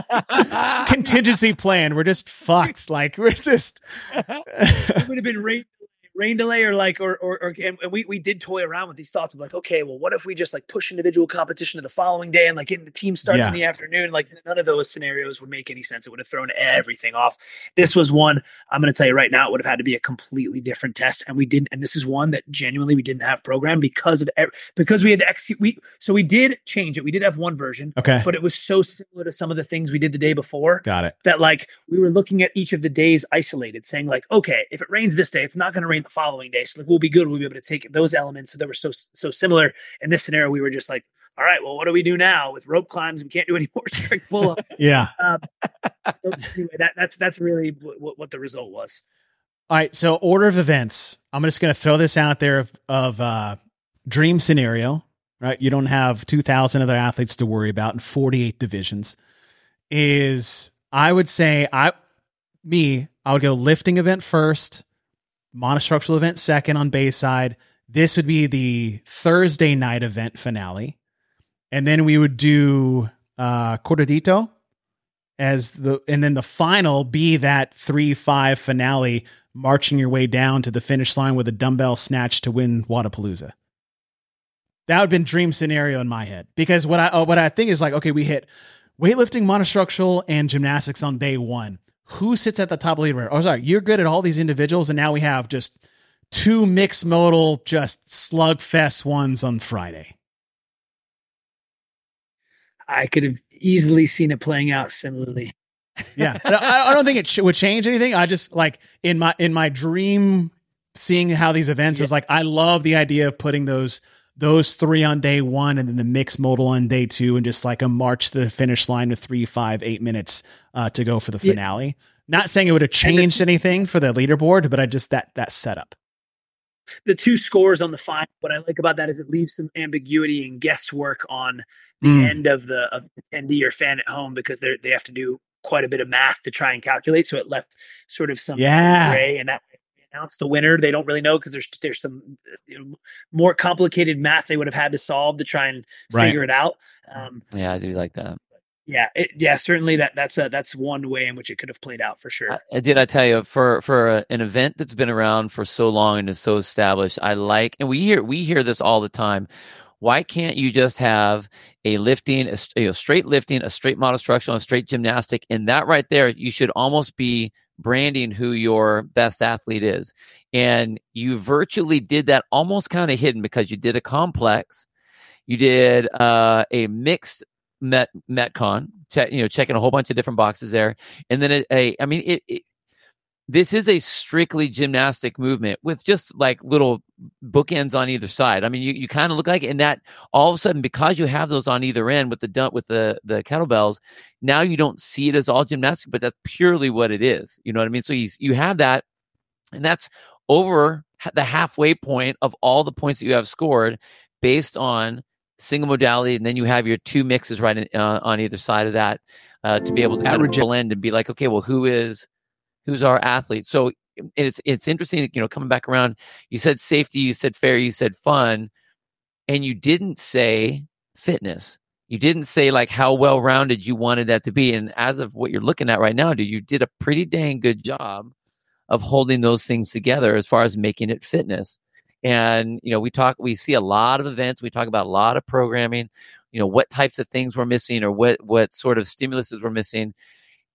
Contingency plan. We're just fucked. Like we're just. it would have been rain rain delay or like or or, or and we we did toy around with these thoughts of like okay well what if we just like push individual competition to the following day and like getting the team starts Yeah. in the afternoon like none of those scenarios would make any sense it would have thrown everything off this was one i'm going to tell you right now it would have had to be a completely different test and we didn't and this is one that genuinely we didn't have programmed because of because we had to execute we so we did change it we did have one version Okay. but it was so similar to some of the things we did the day before Got it. that like we were looking at each of the days isolated, saying like, okay, if it rains this day, it's not going to rain the following day, so like we'll be good. We'll be able to take those elements. So they were so so similar. In this scenario, we were just like, all right, well, what do we do now with rope climbs? We can't do any more strict pull up. Yeah. so anyway, that that's that's really what, what the result was. All right. So order of events. I'm just going to throw this out there of, of uh, dream scenario, right? You don't have 2,000 other athletes to worry about in 48 divisions. Is I would say I, me, I would go lifting event first, monostructural event second on Bayside. This would be the Thursday night event finale, and then we would do uh, Cortadito as the, and then the final be that three five finale marching your way down to the finish line with a dumbbell snatch to win Wodapalooza. That would have been dream scenario in my head because what I uh, what I think is like okay we hit weightlifting, monostructural, and gymnastics on day one. Who sits at the top leaderboard? Oh, sorry, you're good at all these individuals, and now we have just two mixed modal, just slugfest ones on Friday. I could have easily seen it playing out similarly. Yeah, I, I don't think it sh- would change anything. I just like in my in my dream seeing how these events yeah. is like I love the idea of putting those those three on day one and then the mixed modal on day two and just like a march to the finish line with three, five, eight minutes uh, to go for the finale. Yeah. Not saying it would have changed anything for the leaderboard, but I just that that setup. The two scores on the final. What I like about that is it leaves some ambiguity and guesswork on the mm. end of the of attendee or fan at home because they they have to do quite a bit of math to try and calculate. So it left sort of some yeah. gray, and that announce the winner. They don't really know because there's there's some you know, more complicated math they would have had to solve to try and right. figure it out. Um, yeah, I do like that. Yeah, it, yeah, certainly that that's a that's one way in which it could have played out for sure. Uh, did I tell you for for a, an event that's been around for so long and is so established? I like, and we hear we hear this all the time. Why can't you just have a lifting, a you know, straight lifting, a straight monostructural, a straight gymnastic, and that right there, you should almost be branding who your best athlete is. And you virtually did that almost kind of hidden because you did a complex, you did uh, a mixed met metcon, check, you know, checking a whole bunch of different boxes there, and then a, a I mean, it, it this is a strictly gymnastic movement with just like little bookends on either side. I mean, you, you kind of look like it, and that all of a sudden, because you have those on either end with the dump with the the kettlebells, now you don't see it as all gymnastic, but that's purely what it is. You know what I mean? So you you have that, and that's over the halfway point of all the points that you have scored based on single modality, and then you have your two mixes right in, uh, on either side of that uh, to be able to kind of blend and be like, okay, well, who is who's our athlete. So it's it's interesting, you know, coming back around. You said safety, you said fair, you said fun, and you didn't say fitness. You didn't say like how well rounded you wanted that to be. And as of what you're looking at right now, dude, you did a pretty dang good job of holding those things together as far as making it fitness. And you know, we talk, we see a lot of events. We talk about a lot of programming. You know, what types of things we're missing, or what what sort of stimuluses we're missing.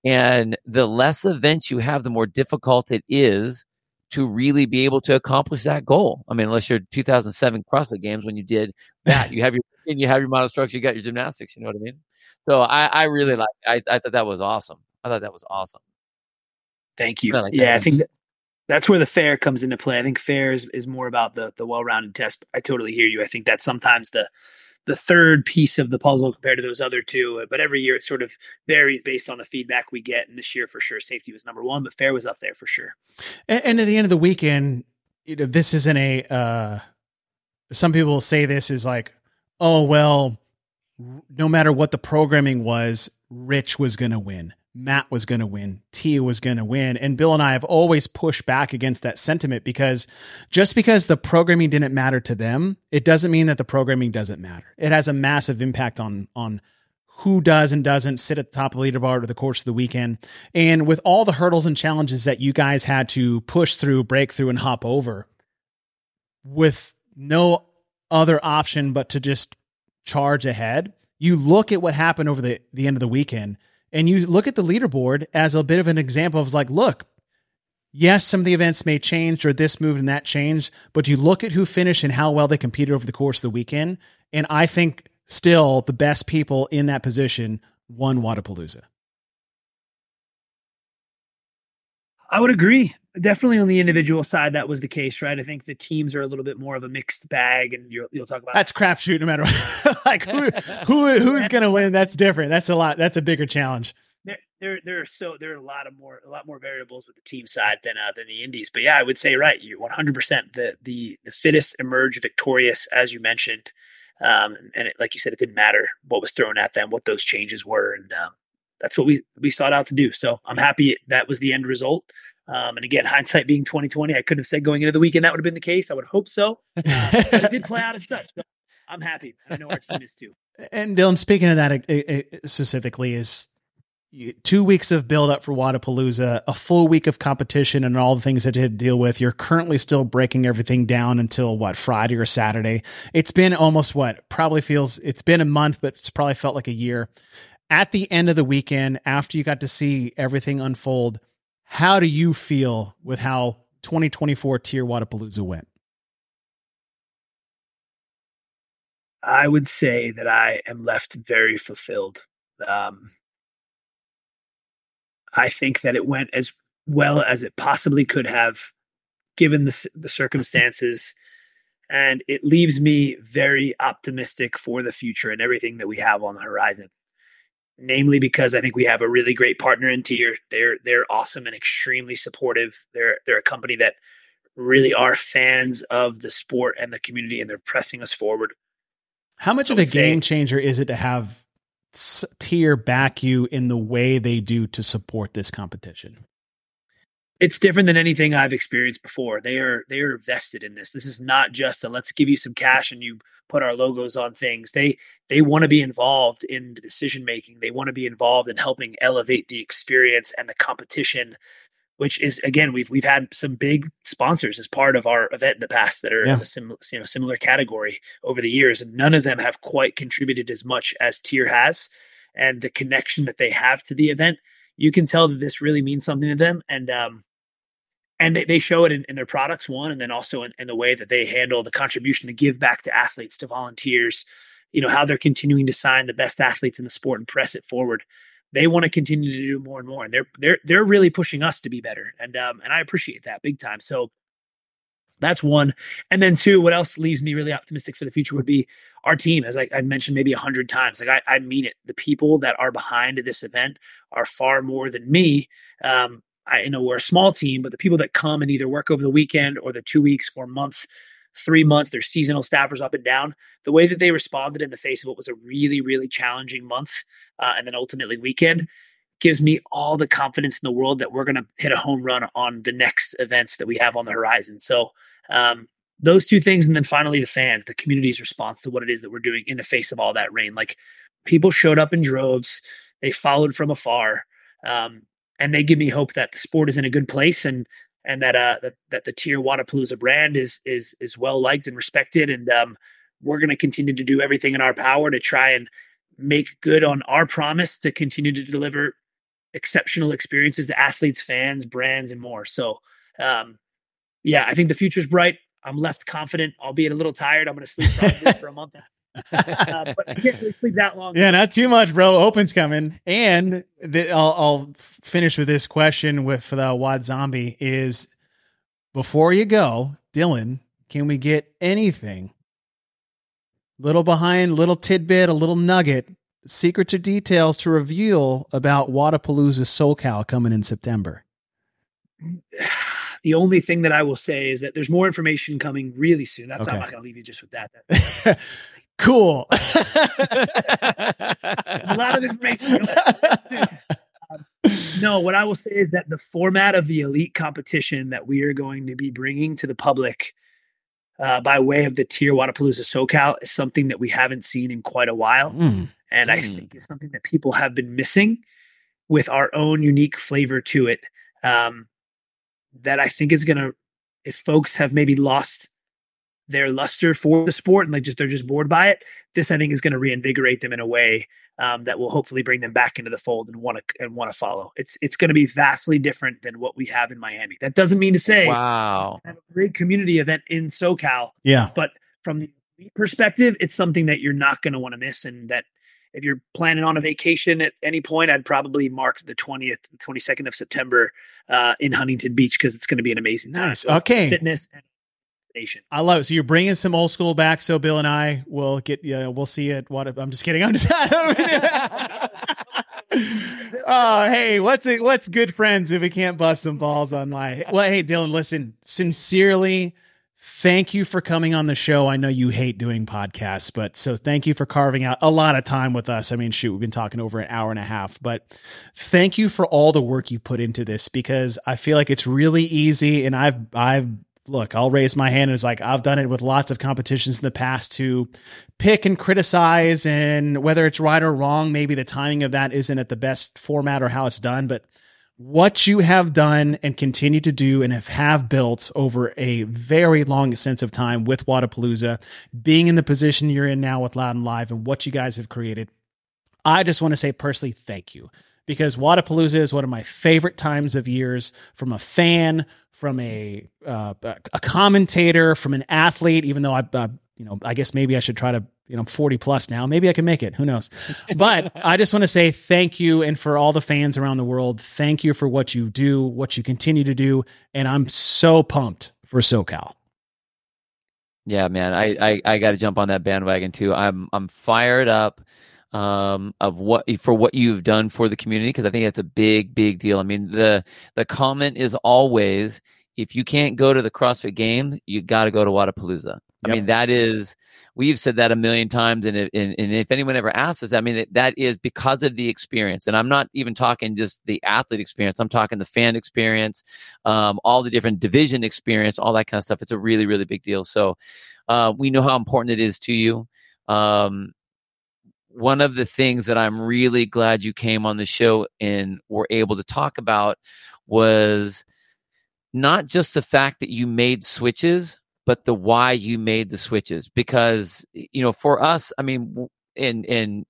And the less events you have, the more difficult it is to really be able to accomplish that goal. I mean, unless you're 2007 CrossFit Games when you did that, you have your you have your model structure, you got your gymnastics. You know what I mean? So I, I really like. I, I thought that was awesome. I thought that was awesome. Thank you. I like yeah, I think that, that's where the fair comes into play. I think fair is, is more about the the well rounded test. I totally hear you. I think that's sometimes the the third piece of the puzzle compared to those other two. But every year it sort of varies based on the feedback we get. And this year for sure, safety was number one, but fair was up there for sure. And, and at the end of the weekend, you know, this isn't a. Uh, some people say this is like, oh well, no matter what the programming was, Rich was going to win. Matt was going to win, Tia was going to win. And Bill and I have always pushed back against that sentiment because just because the programming didn't matter to them, it doesn't mean that the programming doesn't matter. It has a massive impact on on who does and doesn't sit at the top of the leaderboard over the course of the weekend. And with all the hurdles and challenges that you guys had to push through, break through, and hop over, with no other option but to just charge ahead, you look at what happened over the, the end of the weekend and you look at the leaderboard as a bit of an example of like, look, yes, some of the events may change or this moved and that changed, but you look at who finished and how well they competed over the course of the weekend. And I think still the best people in that position won Wodapalooza. I would agree. Definitely on the individual side, that was the case, right? I think the teams are a little bit more of a mixed bag, and you'll, you'll talk about that's crapshoot. No matter what. like who who who's going to win, that's different. That's a lot. That's a bigger challenge. There, there, there are so there are a lot of more a lot more variables with the team side than uh, than the indies. But yeah, I would say right, you're 100 percent the the the fittest emerge victorious, as you mentioned. Um, and it, like you said, it didn't matter what was thrown at them, what those changes were, and um, that's what we we sought out to do. So I'm happy that was the end result. Um, and again, hindsight being 2020, I couldn't have said going into the weekend that would have been the case. I would hope so. Uh, it did play out as such. So I'm happy. I know our team is too. And Dylan, speaking of that specifically, is two weeks of build up for Wodapalooza, a full week of competition, and all the things that you had to deal with. You're currently still breaking everything down until what Friday or Saturday. It's been almost what probably feels it's been a month, but it's probably felt like a year at the end of the weekend, after you got to see everything unfold, how do you feel with how 2024 TYR Wodapalooza went? I would say that I am left very fulfilled. Um, I think that it went as well as it possibly could have, given the the circumstances, and it leaves me very optimistic for the future and everything that we have on the horizon. Namely, because I think we have a really great partner in TYR. They're they're awesome and extremely supportive. They're they're a company that really are fans of the sport and the community, and they're pressing us forward. How much of a game changer is it to have TYR back you in the way they do to support this competition? It's different than anything I've experienced before. They are they are vested in this. This is not just a let's give you some cash and you put our logos on things. They they want to be involved in the decision making. They want to be involved in helping elevate the experience and the competition which is again we've we've had some big sponsors as part of our event in the past that are yeah. in a similar you know similar category over the years, and none of them have quite contributed as much as TYR has, and the connection that they have to the event, you can tell that this really means something to them, and um, and they, they show it in, in their products one, and then also in, in the way that they handle the contribution to give back to athletes, to volunteers, you know how they're continuing to sign the best athletes in the sport and press it forward. They want to continue to do more and more and they're they're they're really pushing us to be better. And um and i appreciate that big time. So that's one. And then two what else leaves me really optimistic for the future would be our team. As I, mentioned maybe a hundred times like I, I mean it. The people that are behind this event are far more than me. Um I know we're a small team, but the people that come and either work over the weekend or the two weeks or month three months, their seasonal staffers up and down. The way that they responded in the face of what was a really, really challenging month uh, and then ultimately weekend gives me all the confidence in the world that we're going to hit a home run on the next events that we have on the horizon. So, um, those two things. And then finally, the fans, the community's response to what it is that we're doing in the face of all that rain. Like people showed up in droves, they followed from afar. Um, and they give me hope that the sport is in a good place and and that uh that, that the TYR Wodapalooza brand is is is well liked and respected and um we're going to continue to do everything in our power to try and make good on our promise to continue to deliver exceptional experiences to athletes, fans, brands, and more. So, um, yeah, I think the future's bright. I'm left confident, albeit a little tired. I'm going to sleep for a month uh, but I can't really sleep that long. Yeah, not too much, bro. Open's coming, and the, I'll, I'll, finish with this question with the Wad Zombie is before you go, Dylan, can we get anything? Little behind, little tidbit, a little nugget, secrets or details to reveal about Wodapalooza SoCal coming in September. The only thing that I will say is that there's more information coming really soon. That's okay. I'm not going to leave you just with that. Cool. a lot of information. Um, no, what I will say is that the format of the elite competition that we are going to be bringing to the public uh, by way of the TYR Wodapalooza SoCal is something that we haven't seen in quite a while. Mm. And mm. I think it's something that people have been missing with our own unique flavor to it. Um, that I think is going to, if folks have maybe lost their luster for the sport and like just they're just bored by it. This I think is going to reinvigorate them in a way um, that will hopefully bring them back into the fold and want to and want to follow. It's it's going to be vastly different than what we have in Miami. That doesn't mean to say wow, have a great community event in SoCal. Yeah, but from the perspective, it's something that you're not going to want to miss, and that if you're planning on a vacation at any point, I'd probably mark the 20th, 22nd of September uh, in Huntington Beach because it's going to be an amazing time. Nice. Okay. Fitness and I love it. So you're bringing some old school back. So Bill and I will get, yeah, we'll see it. What I'm just kidding. I'm just. oh, hey, it? What's good friends if we can't bust some balls on my? Well, hey, Dylan, listen, sincerely, thank you for coming on the show. I know you hate doing podcasts, but so thank you for carving out a lot of time with us. I mean, shoot, we've been talking over an hour and a half, but thank you for all the work you put into this because I feel like it's really easy, and I've I've look, I'll raise my hand as like I've done it with lots of competitions in the past to pick and criticize and whether it's right or wrong, maybe the timing of that isn't at the best format or how it's done, but what you have done and continue to do and have, have built over a very long sense of time with Wodapalooza, being in the position you're in now with Loud and Live and what you guys have created. I just want to say personally, thank you because Wodapalooza is one of my favorite times of years from a fan, from a uh, a commentator, from an athlete. Even though I, uh, you know, I guess maybe I should try to, you know, I'm 40 plus now. Maybe I can make it. Who knows? But I just want to say thank you, and for all the fans around the world, thank you for what you do, what you continue to do, and I'm so pumped for SoCal. Yeah, man, I I, I got to jump on that bandwagon too. I'm I'm fired up um, of what for what you've done for the community because I think that's a big big deal. I mean the the comment is always if you can't go to the CrossFit game, you got to go to Wodapalooza. I mean that is we've said that a million times, and, and, and if anyone ever asks us, I mean that is because of the experience, and I'm not even talking just the athlete experience. I'm talking the fan experience, um, all the different division experience, all that kind of stuff. It's a really really big deal. So uh, we know how important it is to you. Um, one of the things that I'm really glad you came on the show and were able to talk about was not just the fact that you made switches, but the why you made the switches. Because you know, for us, I mean, in in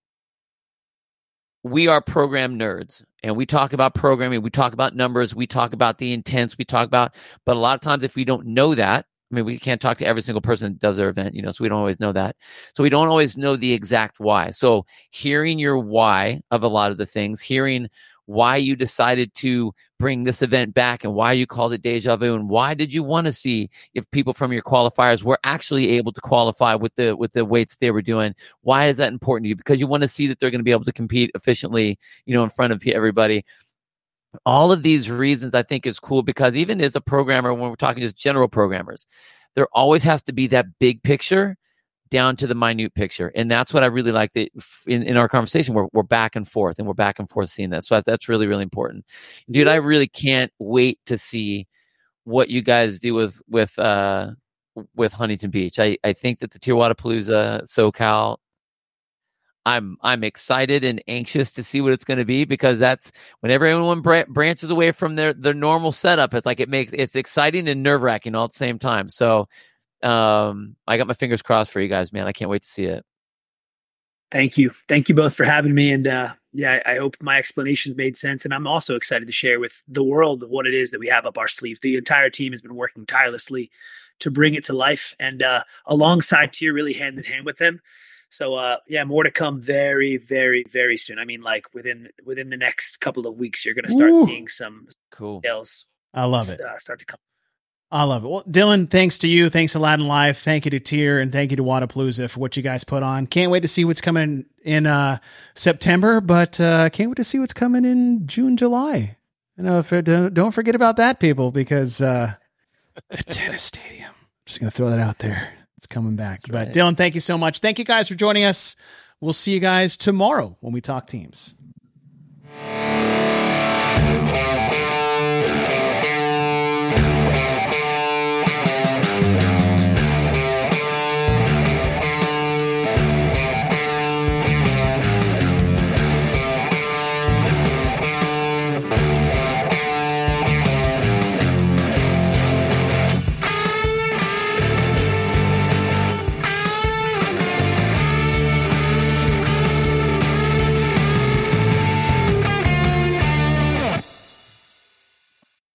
we are program nerds and we talk about programming, we talk about numbers, we talk about the intents, we talk about, but a lot of times if we don't know that, I mean, we can't talk to every single person that does their event, you know, so we don't always know that. So we don't always know the exact why. So hearing your why of a lot of the things, hearing why you decided to bring this event back and why you called it deja vu and why did you want to see if people from your qualifiers were actually able to qualify with the with the weights they were doing why is that important to you because you want to see that they're going to be able to compete efficiently you know in front of everybody all of these reasons I think is cool because even as a programmer, when we're talking just general programmers, there always has to be that big picture down to the minute picture. And that's what I really like that in, in our conversation, we're, we're back and forth and we're back and forth seeing that. So that's really, really important. Dude, I really can't wait to see what you guys do with, with, uh, with Huntington Beach. I, I think that the TYR Wodapalooza, SoCal I'm I'm excited and anxious to see what it's going to be because that's whenever anyone bra- branches away from their their normal setup, it's like it makes it's exciting and nerve wracking all at the same time. So, um, I got my fingers crossed for you guys, man. I can't wait to see it. Thank you, thank you both for having me, and uh, yeah, I, I hope my explanations made sense. And I'm also excited to share with the world what it is that we have up our sleeves. The entire team has been working tirelessly to bring it to life, and uh, alongside TYR, really hand in hand with them so uh, yeah, more to come very, very, very soon. I mean, like within within the next couple of weeks, you're going to start Ooh. seeing some cool details. I love it. Uh, start to come. I love it. Well, Dylan, thanks to you. Thanks to Loud and Live. Thank you to TYR and thank you to Wodapalooza for what you guys put on. Can't wait to see what's coming in uh, September, but uh, can't wait to see what's coming in June, July. You know, if it, don't forget about that, people, because uh, the tennis stadium. Just going to throw that out there. It's coming back. That's but right. Dylan, thank you so much. Thank you guys for joining us. We'll see you guys tomorrow when we talk teams.